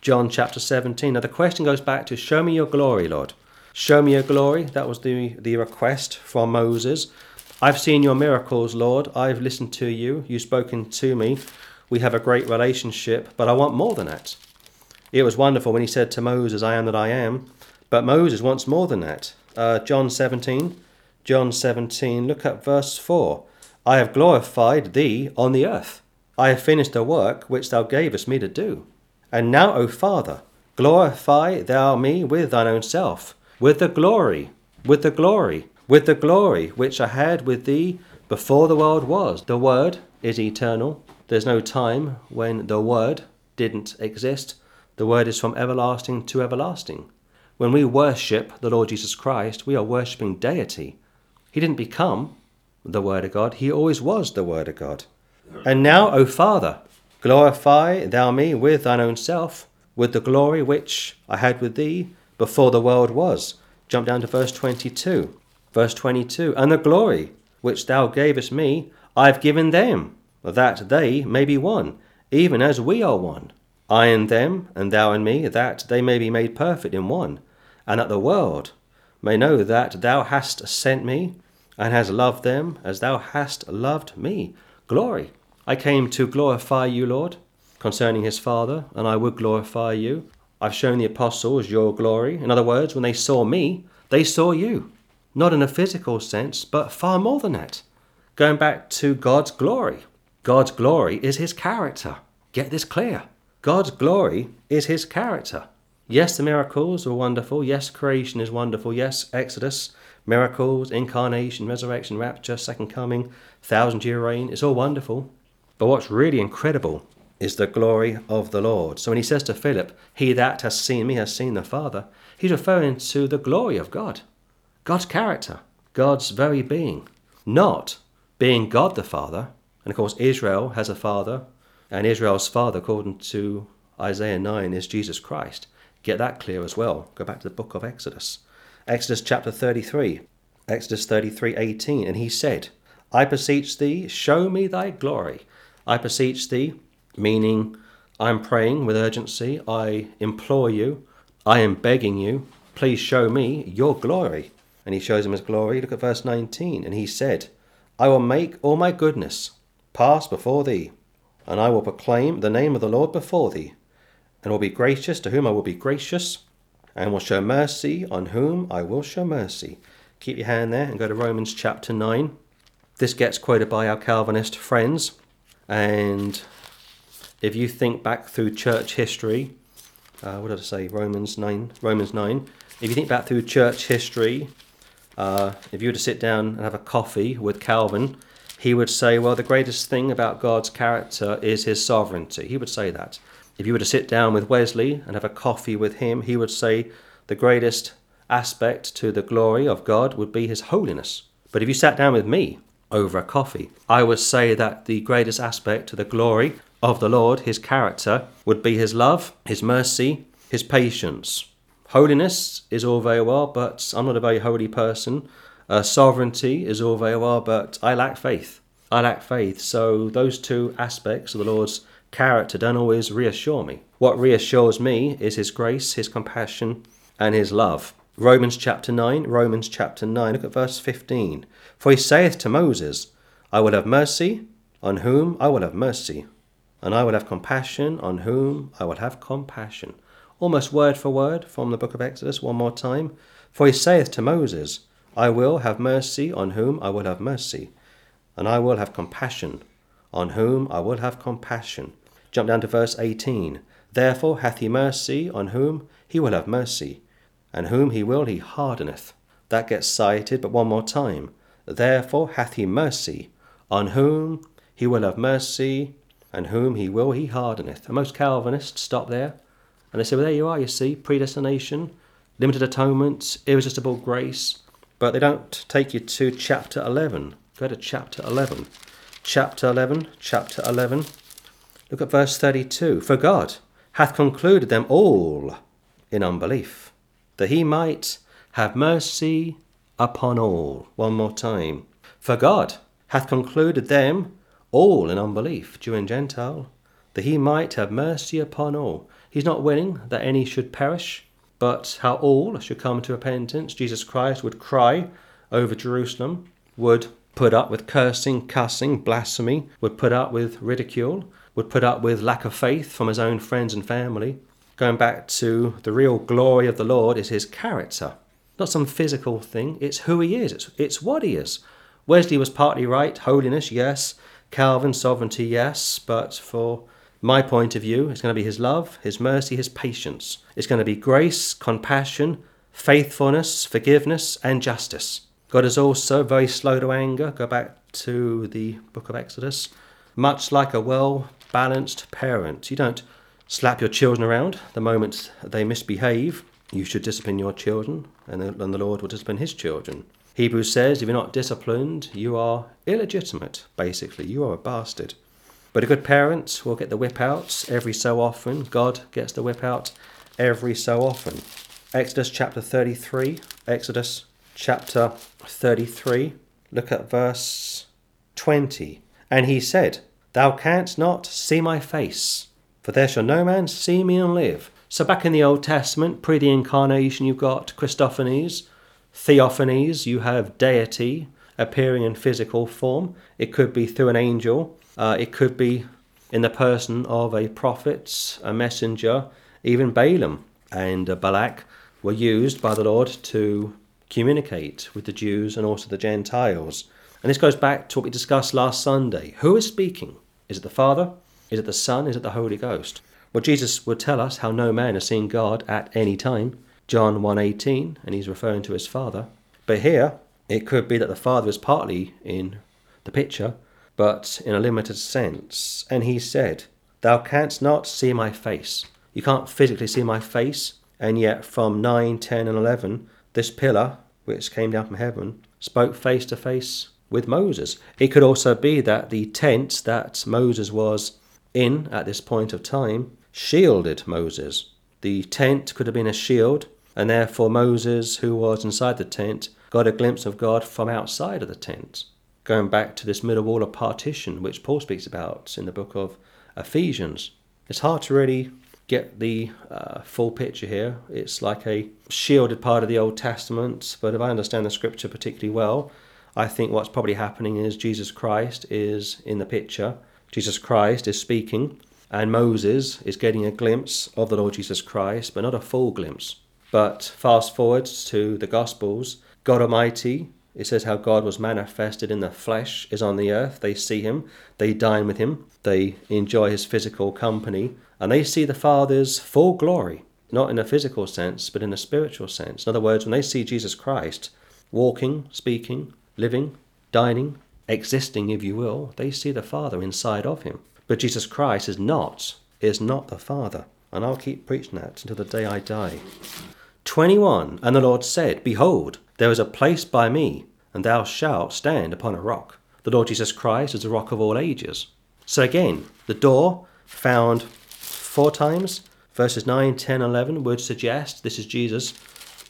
Speaker 1: John chapter 17. Now the question goes back to Show me your glory, Lord. Show me your glory. That was the, the request from Moses. I've seen your miracles, Lord. I've listened to you. You've spoken to me. We have a great relationship, but I want more than that. It was wonderful when he said to Moses, I am that I am. But Moses wants more than that. Uh, John 17. John 17. Look at verse 4. I have glorified thee on the earth. I have finished the work which thou gavest me to do. And now, O Father, glorify thou me with thine own self, with the glory, with the glory, with the glory which I had with thee before the world was. The Word is eternal. There's no time when the Word didn't exist. The Word is from everlasting to everlasting. When we worship the Lord Jesus Christ, we are worshipping deity. He didn't become the Word of God, He always was the Word of God. And now, O Father, Glorify thou me with thine own self, with the glory which I had with thee before the world was. Jump down to verse 22. Verse 22 And the glory which thou gavest me, I have given them, that they may be one, even as we are one. I in them, and thou in me, that they may be made perfect in one, and that the world may know that thou hast sent me, and hast loved them as thou hast loved me. Glory. I came to glorify you, Lord, concerning his Father, and I would glorify you. I've shown the apostles your glory. In other words, when they saw me, they saw you. Not in a physical sense, but far more than that. Going back to God's glory. God's glory is his character. Get this clear. God's glory is his character. Yes, the miracles are wonderful. Yes, creation is wonderful. Yes, Exodus, miracles, incarnation, resurrection, rapture, second coming, thousand year reign. It's all wonderful. But what's really incredible is the glory of the Lord. So when he says to Philip, He that has seen me has seen the Father, he's referring to the glory of God, God's character, God's very being, not being God the Father. And of course, Israel has a father, and Israel's father, according to Isaiah 9, is Jesus Christ. Get that clear as well. Go back to the book of Exodus. Exodus chapter 33, Exodus 33 18. And he said, I beseech thee, show me thy glory. I beseech thee, meaning I'm praying with urgency, I implore you, I am begging you, please show me your glory. And he shows him his glory. Look at verse 19. And he said, I will make all my goodness pass before thee, and I will proclaim the name of the Lord before thee, and will be gracious to whom I will be gracious, and will show mercy on whom I will show mercy. Keep your hand there and go to Romans chapter 9. This gets quoted by our Calvinist friends. And if you think back through church history, uh, what did I say? Romans 9. Romans 9. If you think back through church history, uh, if you were to sit down and have a coffee with Calvin, he would say, well, the greatest thing about God's character is his sovereignty. He would say that. If you were to sit down with Wesley and have a coffee with him, he would say the greatest aspect to the glory of God would be his holiness. But if you sat down with me over a coffee. I would say that the greatest aspect to the glory of the Lord, his character, would be his love, his mercy, his patience. Holiness is all very well, but I'm not a very holy person. Uh, sovereignty is all very well, but I lack faith. I lack faith. So those two aspects of the Lord's character don't always reassure me. What reassures me is his grace, his compassion, and his love. Romans chapter 9, Romans chapter 9, look at verse 15. For he saith to Moses, I will have mercy on whom I will have mercy, and I will have compassion on whom I will have compassion. Almost word for word from the book of Exodus, one more time. For he saith to Moses, I will have mercy on whom I will have mercy, and I will have compassion on whom I will have compassion. Jump down to verse 18. Therefore hath he mercy on whom he will have mercy, and whom he will he hardeneth. That gets cited, but one more time. Therefore hath he mercy on whom he will have mercy, and whom he will he hardeneth. And most Calvinists stop there, and they say, well, there you are, you see, predestination, limited atonement, irresistible grace. But they don't take you to chapter 11. Go to chapter 11. Chapter 11, chapter 11. Look at verse 32. For God hath concluded them all in unbelief, that he might have mercy upon all. One more time. For God hath concluded them all in unbelief, Jew and Gentile, that he might have mercy upon all. He's not willing that any should perish, but how all should come to repentance. Jesus Christ would cry over Jerusalem, would put up with cursing, cussing, blasphemy, would put up with ridicule, would put up with lack of faith from his own friends and family. Going back to the real glory of the Lord is his character. Not some physical thing, it's who he is, it's, it's what he is. Wesley was partly right, holiness, yes. Calvin, sovereignty, yes. But for my point of view, is going to be his love, his mercy, his patience. It's going to be grace, compassion, faithfulness, forgiveness, and justice. God is also very slow to anger. Go back to the book of Exodus. Much like a well balanced parent, you don't slap your children around the moment they misbehave. You should discipline your children, and the, the Lord will discipline his children. Hebrews says if you're not disciplined, you are illegitimate, basically. You are a bastard. But a good parent will get the whip out every so often. God gets the whip out every so often. Exodus chapter 33. Exodus chapter 33. Look at verse 20. And he said, Thou canst not see my face, for there shall no man see me and live. So, back in the Old Testament, pre the incarnation, you've got Christophanies, theophanies, you have deity appearing in physical form. It could be through an angel, uh, it could be in the person of a prophet, a messenger, even Balaam and uh, Balak were used by the Lord to communicate with the Jews and also the Gentiles. And this goes back to what we discussed last Sunday. Who is speaking? Is it the Father? Is it the Son? Is it the Holy Ghost? Well, Jesus would tell us how no man has seen God at any time. John 1.18, and he's referring to his Father. But here, it could be that the Father is partly in the picture, but in a limited sense. And he said, Thou canst not see my face. You can't physically see my face, and yet from 9, 10, and 11, this pillar, which came down from heaven, spoke face to face with Moses. It could also be that the tent that Moses was in at this point of time shielded Moses. The tent could have been a shield, and therefore Moses, who was inside the tent, got a glimpse of God from outside of the tent. Going back to this middle wall of partition, which Paul speaks about in the book of Ephesians. It's hard to really get the uh, full picture here. It's like a shielded part of the Old Testament, but if I understand the scripture particularly well, I think what's probably happening is Jesus Christ is in the picture. Jesus Christ is speaking, and Moses is getting a glimpse of the Lord Jesus Christ, but not a full glimpse. But fast forward to the Gospels, God Almighty, it says how God was manifested in the flesh, is on the earth. They see him, they dine with him, they enjoy his physical company, and they see the Father's full glory, not in a physical sense, but in a spiritual sense. In other words, when they see Jesus Christ walking, speaking, living, dining, existing, if you will, they see the Father inside of him. But Jesus Christ is not, is not the Father. And I'll keep preaching that until the day I die. 21. And the Lord said, Behold, there is a place by me, and thou shalt stand upon a rock. The Lord Jesus Christ is the rock of all ages. So again, the door found four times, verses 9, 10, 11 would suggest this is Jesus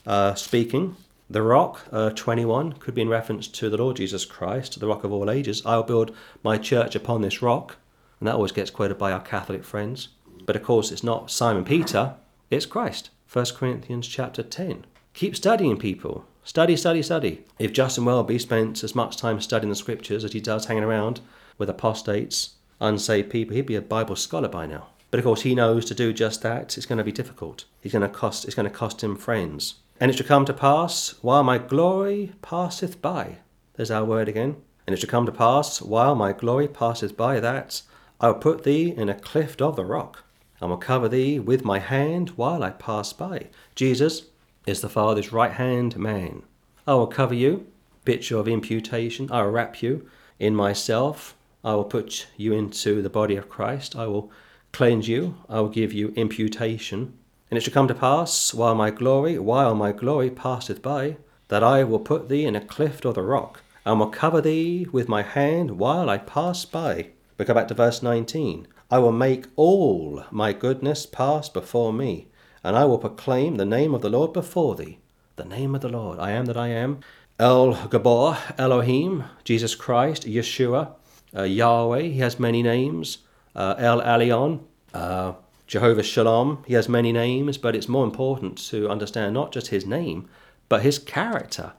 Speaker 1: uh, speaking. The rock, uh, 21, could be in reference to the Lord Jesus Christ, the rock of all ages. I will build my church upon this rock. And that always gets quoted by our Catholic friends. But of course, it's not Simon Peter, it's Christ. 1 Corinthians chapter 10. Keep studying, people. Study, study, study. If Justin Welby spent as much time studying the scriptures as he does hanging around with apostates, unsaved people, he'd be a Bible scholar by now. But of course, he knows to do just that. It's going to be difficult. He's going to cost. It's going to cost him friends. And it shall come to pass while my glory passeth by. There's our word again. And it shall come to pass while my glory passeth by that I will put thee in a cleft of the rock, and will cover thee with my hand while I pass by. Jesus is the Father's right hand man. I will cover you, picture of imputation. I will wrap you in myself. I will put you into the body of Christ. I will cleanse you. I will give you imputation. And it shall come to pass, while my glory, while my glory passeth by, that I will put thee in a cleft of the rock, and will cover thee with my hand while I pass by. We go back to verse 19. I will make all my goodness pass before me, and I will proclaim the name of the Lord before thee. The name of the Lord, I am that I am. El Gibbor, Elohim, Jesus Christ, Yeshua, uh, Yahweh, he has many names. Uh, El Elyon, uh, Jehovah Shalom, he has many names, but it's more important to understand not just his name, but his character.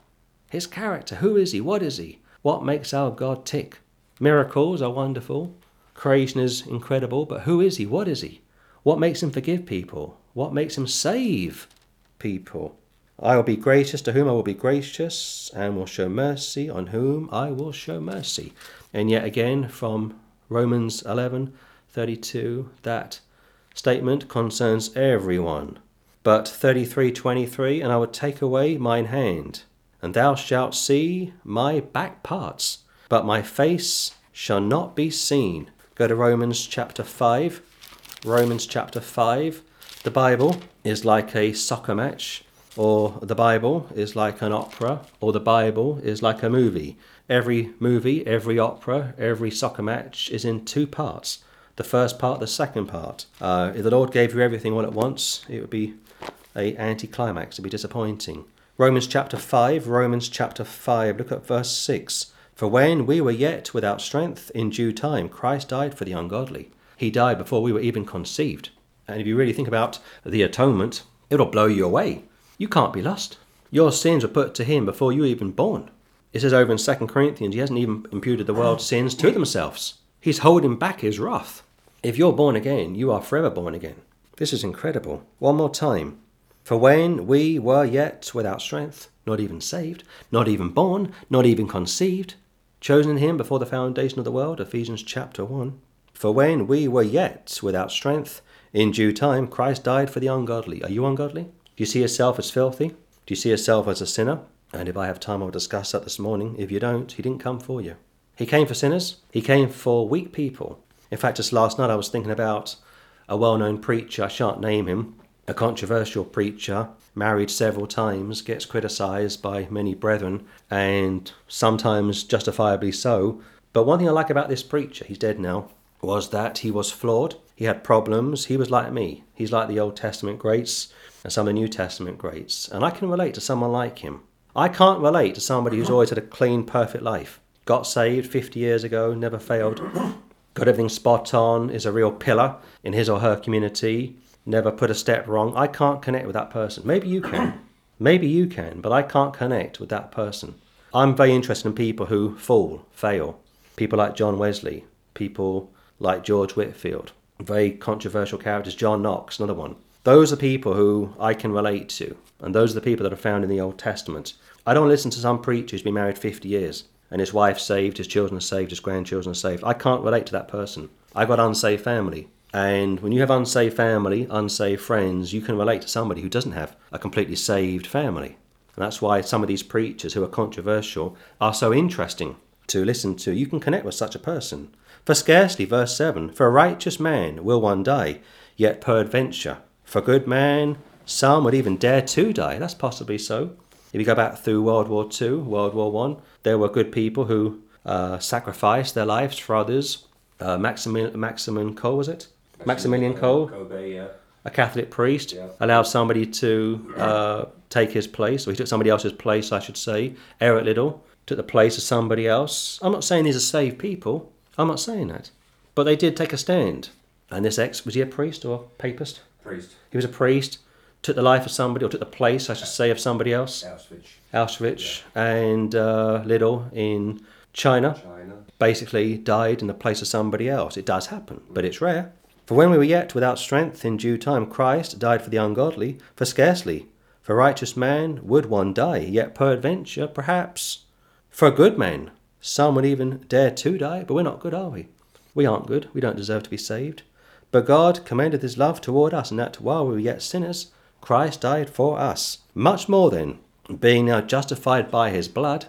Speaker 1: His character. Who is he? What is he? What makes our God tick? Miracles are wonderful. Creation is incredible, but who is he? What is he? What makes him forgive people? What makes him save people? I will be gracious to whom I will be gracious, and will show mercy on whom I will show mercy. And yet again from Romans 11 32, that statement concerns everyone. But 33:23, and I will take away mine hand, and thou shalt see my back parts, but my face shall not be seen. Go to Romans chapter 5. Romans chapter 5. The Bible is like a soccer match, or the Bible is like an opera, or the Bible is like a movie. Every movie, every opera, every soccer match is in two parts the first part, the second part. Uh, if the Lord gave you everything all at once, it would be a anticlimax. It'd be disappointing. Romans chapter five. Romans chapter five. Look at verse six. For when we were yet without strength, in due time Christ died for the ungodly. He died before we were even conceived. And if you really think about the atonement, it'll blow you away. You can't be lost. Your sins were put to him before you were even born. It says over in 2 Corinthians, he hasn't even imputed the world's oh, sins to themselves. He's holding back his wrath. If you're born again, you are forever born again. This is incredible. One more time. For when we were yet without strength, not even saved, not even born, not even conceived, chosen in him before the foundation of the world, Ephesians chapter 1. For when we were yet without strength, in due time Christ died for the ungodly. Are you ungodly? Do you see yourself as filthy? Do you see yourself as a sinner? And if I have time, I'll discuss that this morning. If you don't, he didn't come for you. He came for sinners. He came for weak people. In fact, just last night I was thinking about a well known preacher, I shan't name him, a controversial preacher, married several times, gets criticised by many brethren, and sometimes justifiably so. But one thing I like about this preacher, he's dead now, was that he was flawed. He had problems. He was like me. He's like the Old Testament greats and some of the New Testament greats. And I can relate to someone like him. I can't relate to somebody who's always had a clean, perfect life. Got saved 50 years ago, never failed, got everything spot on, is a real pillar in his or her community, never put a step wrong. I can't connect with that person. Maybe you can. Maybe you can, but I can't connect with that person. I'm very interested in people who fall, fail. People like John Wesley, people like George Whitefield, very controversial characters, John Knox, another one. Those are people who I can relate to, and those are the people that are found in the Old Testament. I don't listen to some preacher who's been married 50 years and his wife's saved, his children are saved, his grandchildren are saved. I can't relate to that person. I've got unsaved family. And when you have unsaved family, unsaved friends, you can relate to somebody who doesn't have a completely saved family. And that's why some of these preachers who are controversial are so interesting to listen to. You can connect with such a person. For scarcely, verse 7, for a righteous man will one die, yet peradventure, for good man, some would even dare to die. That's possibly so. If you go back through World War II, World War One, there were good people who uh, sacrificed their lives for others. Uh, Maximilian, Maximilian Kolbe was it? Maximilian Kolbe,
Speaker 2: Kobe, yeah.
Speaker 1: a Catholic priest,
Speaker 2: Yeah.
Speaker 1: allowed somebody to uh, take his place, or he took somebody else's place, I should say. Eric Liddell took the place of somebody else. I'm not saying these are saved people. I'm not saying that. But they did take a stand. And this ex, was he a priest or papist?
Speaker 2: Priest,
Speaker 1: He was a priest, took the life of somebody, or took the place, I should say, of somebody else.
Speaker 2: Auschwitz,
Speaker 1: Auschwitz and uh, Liddell in China
Speaker 2: China.
Speaker 1: basically died in the place of somebody else. It does happen, but it's rare. For when we were yet without strength, in due time Christ died for the ungodly, for scarcely for righteous man would one die, yet peradventure, perhaps, for a good man, some would even dare to die, but we're not good, are we? We aren't good, we don't deserve to be saved. But God commended his love toward us, and that while we were yet sinners, Christ died for us. Much more then, being now justified by his blood,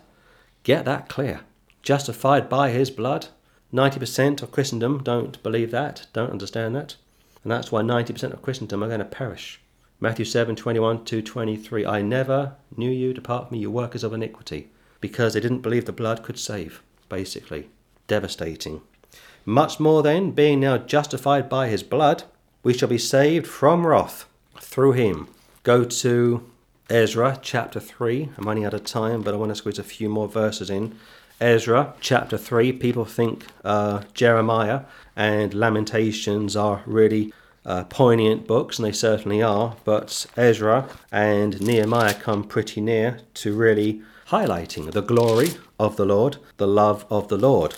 Speaker 1: get that clear. Justified by his blood. 90% of Christendom don't believe that, don't understand that. And that's why 90% of Christendom are going to perish. Matthew 7 21 to 23. I never knew you, depart from me, you workers of iniquity. Because they didn't believe the blood could save, basically. Devastating. Much more then, being now justified by his blood, we shall be saved from wrath through him. Go to Ezra chapter 3. I'm running out of time, but I want to squeeze a few more verses in. Ezra chapter 3, people think uh, Jeremiah and Lamentations are really uh, poignant books, and they certainly are, but Ezra and Nehemiah come pretty near to really highlighting the glory of the Lord, the love of the Lord.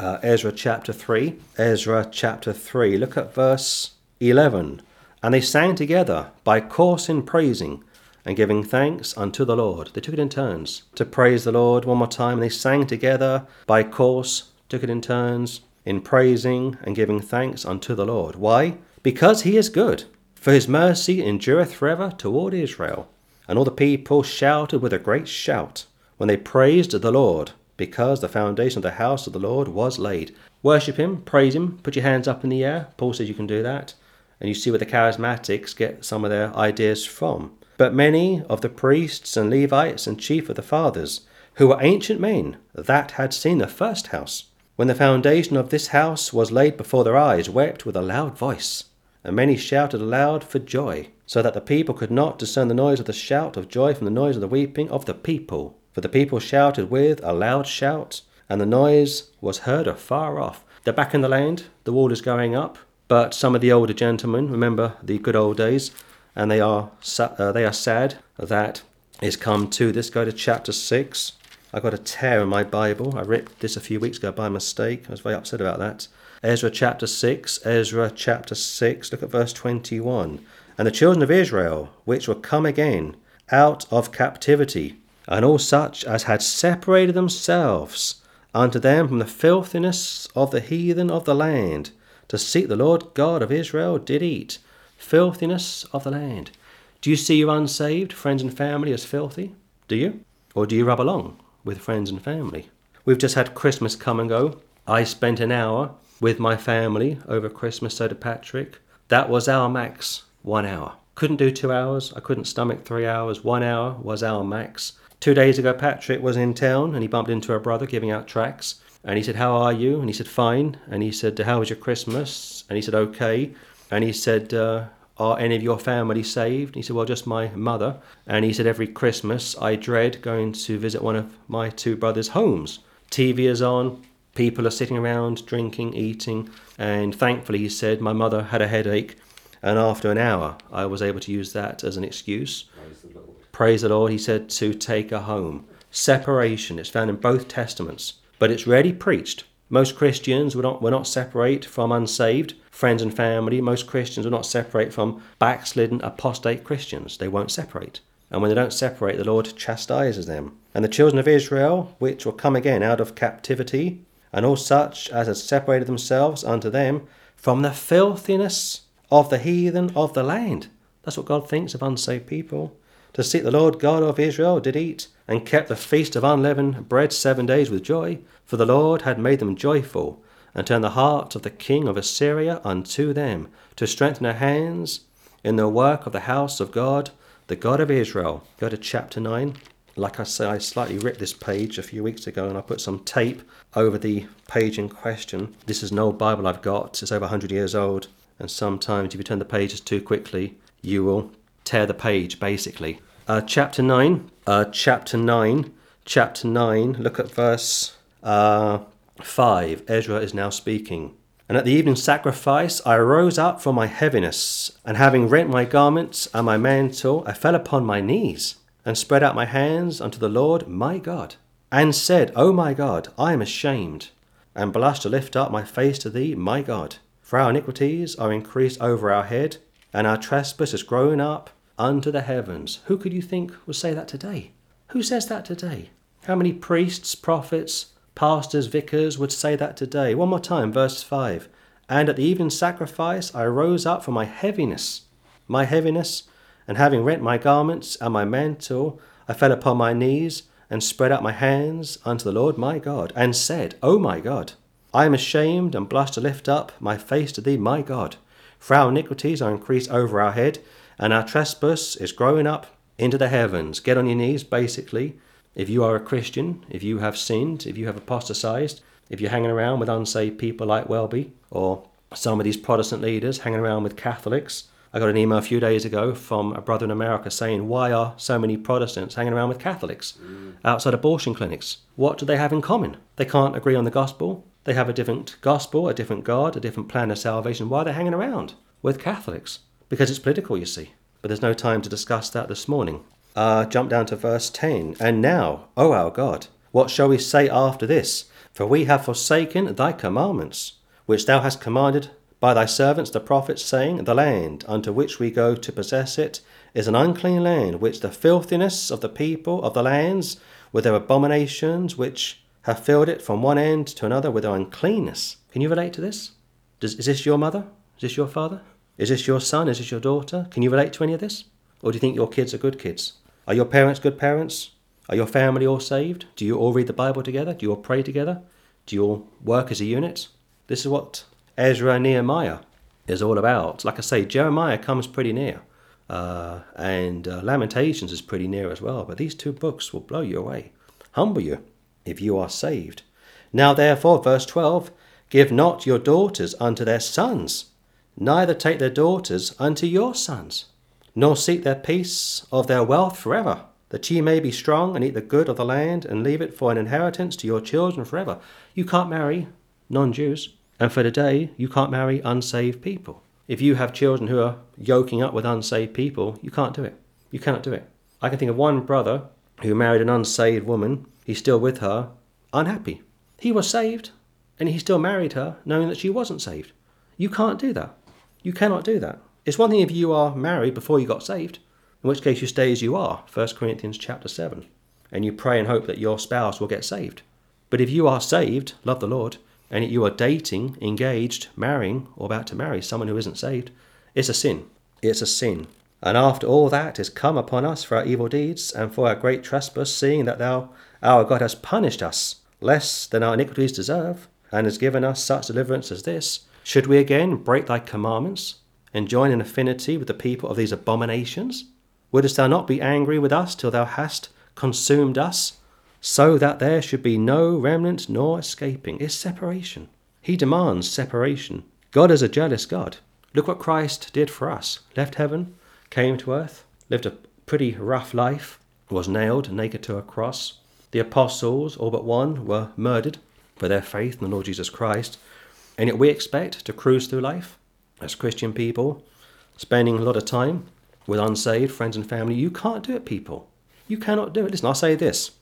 Speaker 1: Uh, Ezra chapter 3, Ezra chapter 3, look at verse 11. And they sang together by course in praising and giving thanks unto the Lord. They took it in turns to praise the Lord one more time. They sang together by course, took it in turns in praising and giving thanks unto the Lord. Why? Because he is good, for his mercy endureth forever toward Israel. And all the people shouted with a great shout when they praised the Lord, because the foundation of the house of the Lord was laid. Worship him, praise him, put your hands up in the air. Paul says you can do that. And you see where the charismatics get some of their ideas from. But many of the priests and Levites and chief of the fathers, who were ancient men, that had seen the first house, when the foundation of this house was laid before their eyes, wept with a loud voice. And many shouted aloud for joy, so that the people could not discern the noise of the shout of joy from the noise of the weeping of the people. For the people shouted with a loud shout, and the noise was heard afar off. They're back in the land, the wall is going up, but some of the older gentlemen remember the good old days and they are uh, they are sad that is come to this. Go to chapter six. I got a tear in my Bible. I ripped this a few weeks ago by mistake. I was very upset about that. Ezra chapter 6, Ezra chapter 6, look at verse 21. And the children of Israel, which were come again out of captivity, and all such as had separated themselves unto them from the filthiness of the heathen of the land, to seek the Lord God of Israel, did eat filthiness of the land. Do you see your unsaved friends and family as filthy? Do you? Or do you rub along with friends and family? We've just had Christmas come and go. I spent an hour with my family over Christmas, so did Patrick. That was our max, one hour. Couldn't do two hours, I couldn't stomach three hours. One hour was our max. Two days ago, Patrick was in town and he bumped into a brother giving out tracts. And he said, How are you? And he said, Fine. And he said, How was your Christmas? And he said, Okay. And he said, uh, Are any of your family saved? And he said, Well, just my mother. And he said, Every Christmas I dread going to visit one of my two brothers' homes. TV is on, people are sitting around, drinking, eating. And thankfully, he said, My mother had a headache. And after an hour, I was able to use that as an excuse. Praise the Lord. Praise the Lord, he said, to take her home. Separation, it's found in both testaments, but it's rarely preached. Most Christians will not, will not separate from unsaved friends and family, most Christians will not separate from backslidden apostate Christians. They won't separate. And when they don't separate, the Lord chastises them. And the children of Israel, which will come again out of captivity, and all such as had separated themselves unto them from the filthiness of the heathen of the land. That's what God thinks of unsaved people. To seek the Lord God of Israel did eat, and kept the feast of unleavened bread seven days with joy, for the Lord had made them joyful and turned the heart of the king of Assyria unto them, to strengthen their hands in the work of the house of God, the God of Israel. Go to chapter 9. Like I say, I slightly ripped this page a few weeks ago and I put some tape over the page in question. This is an old Bible I've got, it's over 100 years old, and sometimes if you turn the pages too quickly, you will tear the page basically. Uh, chapter 9, uh, chapter 9, chapter 9, look at verse uh, 5. Ezra is now speaking. And at the evening sacrifice I rose up from my heaviness, and having rent my garments and my mantle, I fell upon my knees, and spread out my hands unto the Lord my God, and said, O my God, I am ashamed, and blush to lift up my face to thee, my God. For our iniquities are increased over our head, and our trespass is grown up unto the heavens. Who could you think would say that today? Who says that today? How many priests, prophets, pastors, vicars would say that today? One more time, verse 5. And at the evening sacrifice I rose up from my heaviness, my heaviness, and having rent my garments and my mantle, I fell upon my knees and spread out my hands unto the Lord my God, and said, O my God, I am ashamed and blush to lift up my face to thee, my God. For our iniquities are increased over our head, and our trespass is growing up into the heavens. Get on your knees, basically. If you are a Christian, if you have sinned, if you have apostatized, if you're hanging around with unsaved people like Welby, or some of these Protestant leaders hanging around with Catholics, I got an email a few days ago from a brother in America saying, Why are so many Protestants hanging around with Catholics mm. outside abortion clinics? What do they have in common? They can't agree on the gospel. They have a different gospel, a different God, a different plan of salvation. Why are they hanging around with Catholics? Because it's political, you see. But there's no time to discuss that this morning. Uh, jump down to verse 10. And now, O our God, what shall we say after this? For we have forsaken thy commandments, which thou hast commanded by thy servants the prophets, saying, The land unto which we go to possess it is an unclean land, which the filthiness of the people of the lands, with their abominations, which have filled it from one end to another with their uncleanness. Can you relate to this? Does, is this your mother? Is this your father? Is this your son? Is this your daughter? Can you relate to any of this? Or do you think your kids are good kids? Are your parents good parents? Are your family all saved? Do you all read the Bible together? Do you all pray together? Do you all work as a unit? This is what Ezra and Nehemiah is all about. Like I say, Jeremiah comes pretty near, uh, and uh, Lamentations is pretty near as well. But these two books will blow you away, humble you if you are saved. Now, therefore, verse 12 Give not your daughters unto their sons, neither take their daughters unto your sons, nor seek their peace of their wealth forever, that ye may be strong and eat the good of the land and leave it for an inheritance to your children forever. You can't marry non Jews. And for today, you can't marry unsaved people. If you have children who are yoking up with unsaved people, you can't do it. You cannot do it. I can think of one brother who married an unsaved woman. He's still with her, unhappy. He was saved, and he still married her, knowing that she wasn't saved. You can't do that. You cannot do that. It's one thing if you are married before you got saved, in which case you stay as you are, 1 Corinthians chapter 7, and you pray and hope that your spouse will get saved. But if you are saved, love the Lord, and you are dating, engaged, marrying, or about to marry someone who isn't saved, it's a sin. It's a sin. And after all that is come upon us for our evil deeds and for our great trespass, seeing that thou, our God, has punished us less than our iniquities deserve, and has given us such deliverance as this, should we again break thy commandments and join in affinity with the people of these abominations? Wouldst thou not be angry with us till thou hast consumed us? so that there should be no remnant nor escaping. Is separation. He demands separation. God is a jealous God. Look what Christ did for us. Left heaven, came to earth, lived a pretty rough life, was nailed naked to a cross. The apostles, all but one, were murdered for their faith in the Lord Jesus Christ. And yet we expect to cruise through life as Christian people, spending a lot of time with unsaved friends and family. You can't do it, people. You cannot do it. Listen, I'll say this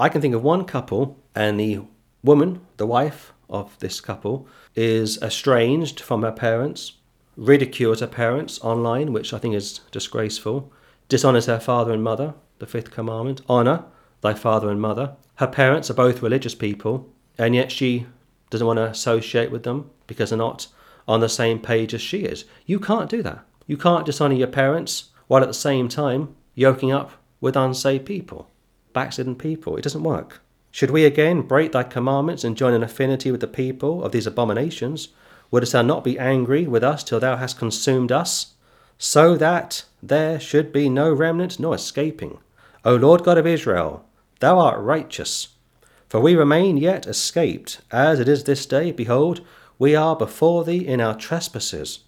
Speaker 1: I can think of one couple, and the woman, the wife of this couple, is estranged from her parents, ridicules her parents online, which I think is disgraceful, dishonors her father and mother, the fifth commandment, honor thy father and mother. Her parents are both religious people, and yet she doesn't want to associate with them because they're not on the same page as she is. You can't do that. You can't dishonor your parents while at the same time yoking up with unsaved people backslidden people. It doesn't work. Should we again break thy commandments and join in affinity with the people of these abominations? Wouldst thou not be angry with us till thou hast consumed us? So that there should be no remnant nor escaping. O Lord God of Israel, thou art righteous. For we remain yet escaped, as it is this day. Behold, we are before thee in our trespasses.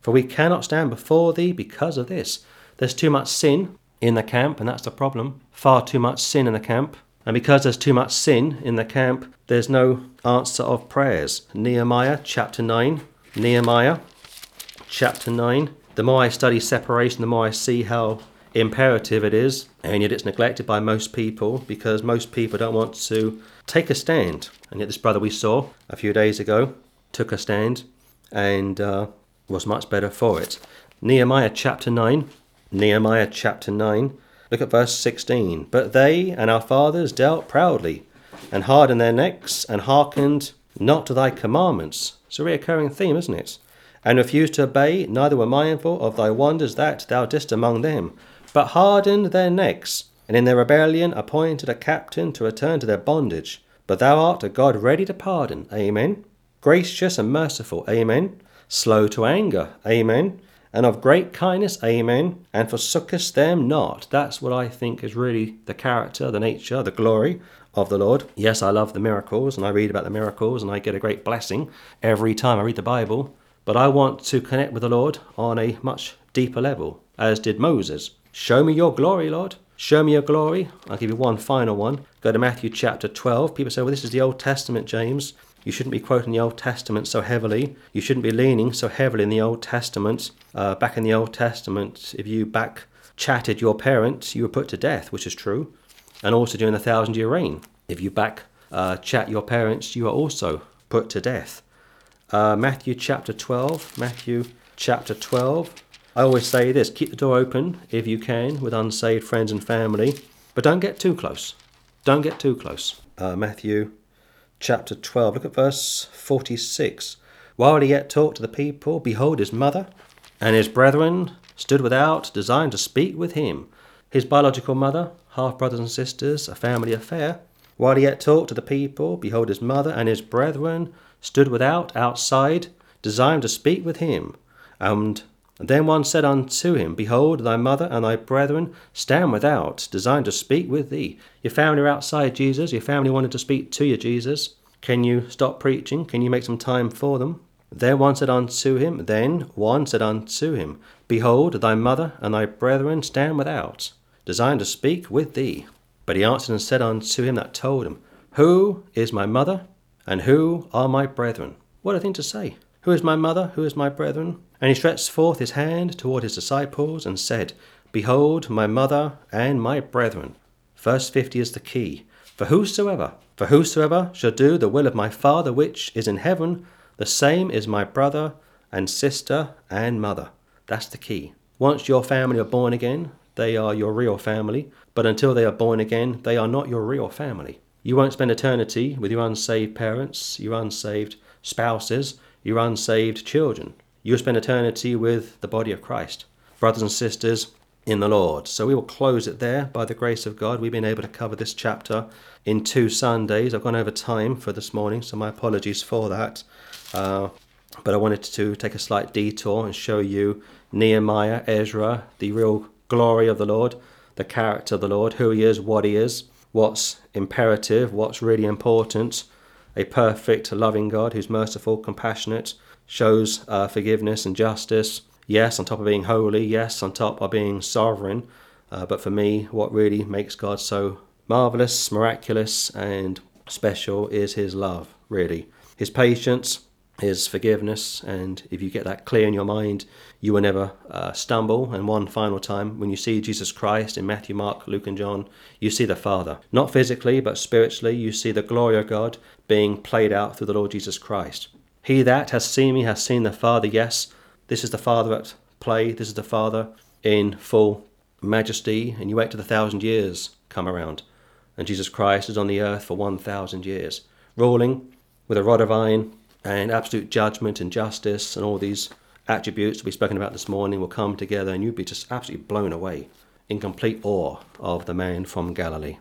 Speaker 1: For we cannot stand before thee because of this. There's too much sin in the camp, and that's the problem. Far too much sin in the camp. And because there's too much sin in the camp, there's no answer of prayers. Nehemiah chapter 9. Nehemiah chapter 9. The more I study separation, the more I see how imperative it is, and yet it's neglected by most people because most people don't want to take a stand. And yet, this brother we saw a few days ago took a stand and uh, was much better for it. Nehemiah chapter 9. Nehemiah chapter 9. Look at verse 16. But they and our fathers dealt proudly, and hardened their necks, and hearkened not to thy commandments. It's a reoccurring theme, isn't it? And refused to obey, neither were mindful of thy wonders that thou didst among them, but hardened their necks, and in their rebellion appointed a captain to return to their bondage. But thou art a God ready to pardon. Amen. Gracious and merciful. Amen. Slow to anger. Amen. And of great kindness. Amen. And forsookest them not. That's what I think is really the character, the nature, the glory of the Lord. Yes, I love the miracles and I read about the miracles and I get a great blessing every time I read the Bible. But I want to connect with the Lord on a much deeper level, as did Moses. Show me your glory, Lord. Show me your glory. I'll give you one final one. Go to Matthew chapter 12. People say, well, this is the Old Testament, James. You shouldn't be quoting the Old Testament so heavily. You shouldn't be leaning so heavily in the Old Testament. Uh, back in the Old Testament, if you back chatted your parents, you were put to death, which is true and also during the thousand year reign. If you back uh, chat your parents, you are also put to death. Uh, Matthew chapter 12. Matthew chapter 12. I always say this keep the door open if you can with unsaved friends and family, but don't get too close. Don't get too close. Uh, Matthew chapter 12. Look at verse 46. While he yet talked to the people, behold, his mother and his brethren stood without, designed to speak with him. His biological mother, half brothers and sisters, a family affair. While he yet talked to the people, behold, his mother and his brethren stood without, outside, desiring to speak with him. And then one said unto him, Behold, thy mother and thy brethren stand without, designed to speak with thee. Your family are outside, Jesus. Your family wanted to speak to you, Jesus. Can you stop preaching? Can you make some time for them? Then one said unto him, Then one said unto him, Behold, thy mother and thy brethren stand without, designed to speak with thee. But he answered and said unto him that told him, Who is my mother, and who are my brethren? What a thing to say! Who is my mother? Who is my brethren? And he stretched forth his hand toward his disciples and said, Behold, my mother and my brethren. Verse 50 is the key. For whosoever, for whosoever shall do the will of my Father which is in heaven, the same is my brother and sister and mother. That's the key. Once your family are born again, they are your real family, but until they are born again, they are not your real family. You won't spend eternity with your unsaved parents, your unsaved spouses, your unsaved children. You'll spend eternity with the body of Christ, brothers and sisters in the Lord. So we will close it there by the grace of God. We've been able to cover this chapter in two Sundays. I've gone over time for this morning, so my apologies for that. Uh, but I wanted to take a slight detour and show you Nehemiah, Ezra, the real glory of the Lord, the character of the Lord, who he is, what he is, what's imperative, what's really important. A perfect, loving God who's merciful, compassionate, shows uh, forgiveness and justice. Yes, on top of being holy, yes, on top of being sovereign. Uh, but for me, what really makes God so marvelous, miraculous, and special is his love, really. His patience, his forgiveness. And if you get that clear in your mind, you will never uh, stumble. And one final time, when you see Jesus Christ in Matthew, Mark, Luke, and John, you see the Father. Not physically, but spiritually, you see the glory of God being played out through the Lord Jesus Christ. He that has seen me has seen the Father. Yes, this is the Father at play. This is the Father in full majesty. And you wait till the thousand years come around. And Jesus Christ is on the earth for 1,000 years, ruling with a rod of iron and absolute judgment and justice and all these attributes we've spoken about this morning will come together and you'd be just absolutely blown away in complete awe of the man from Galilee.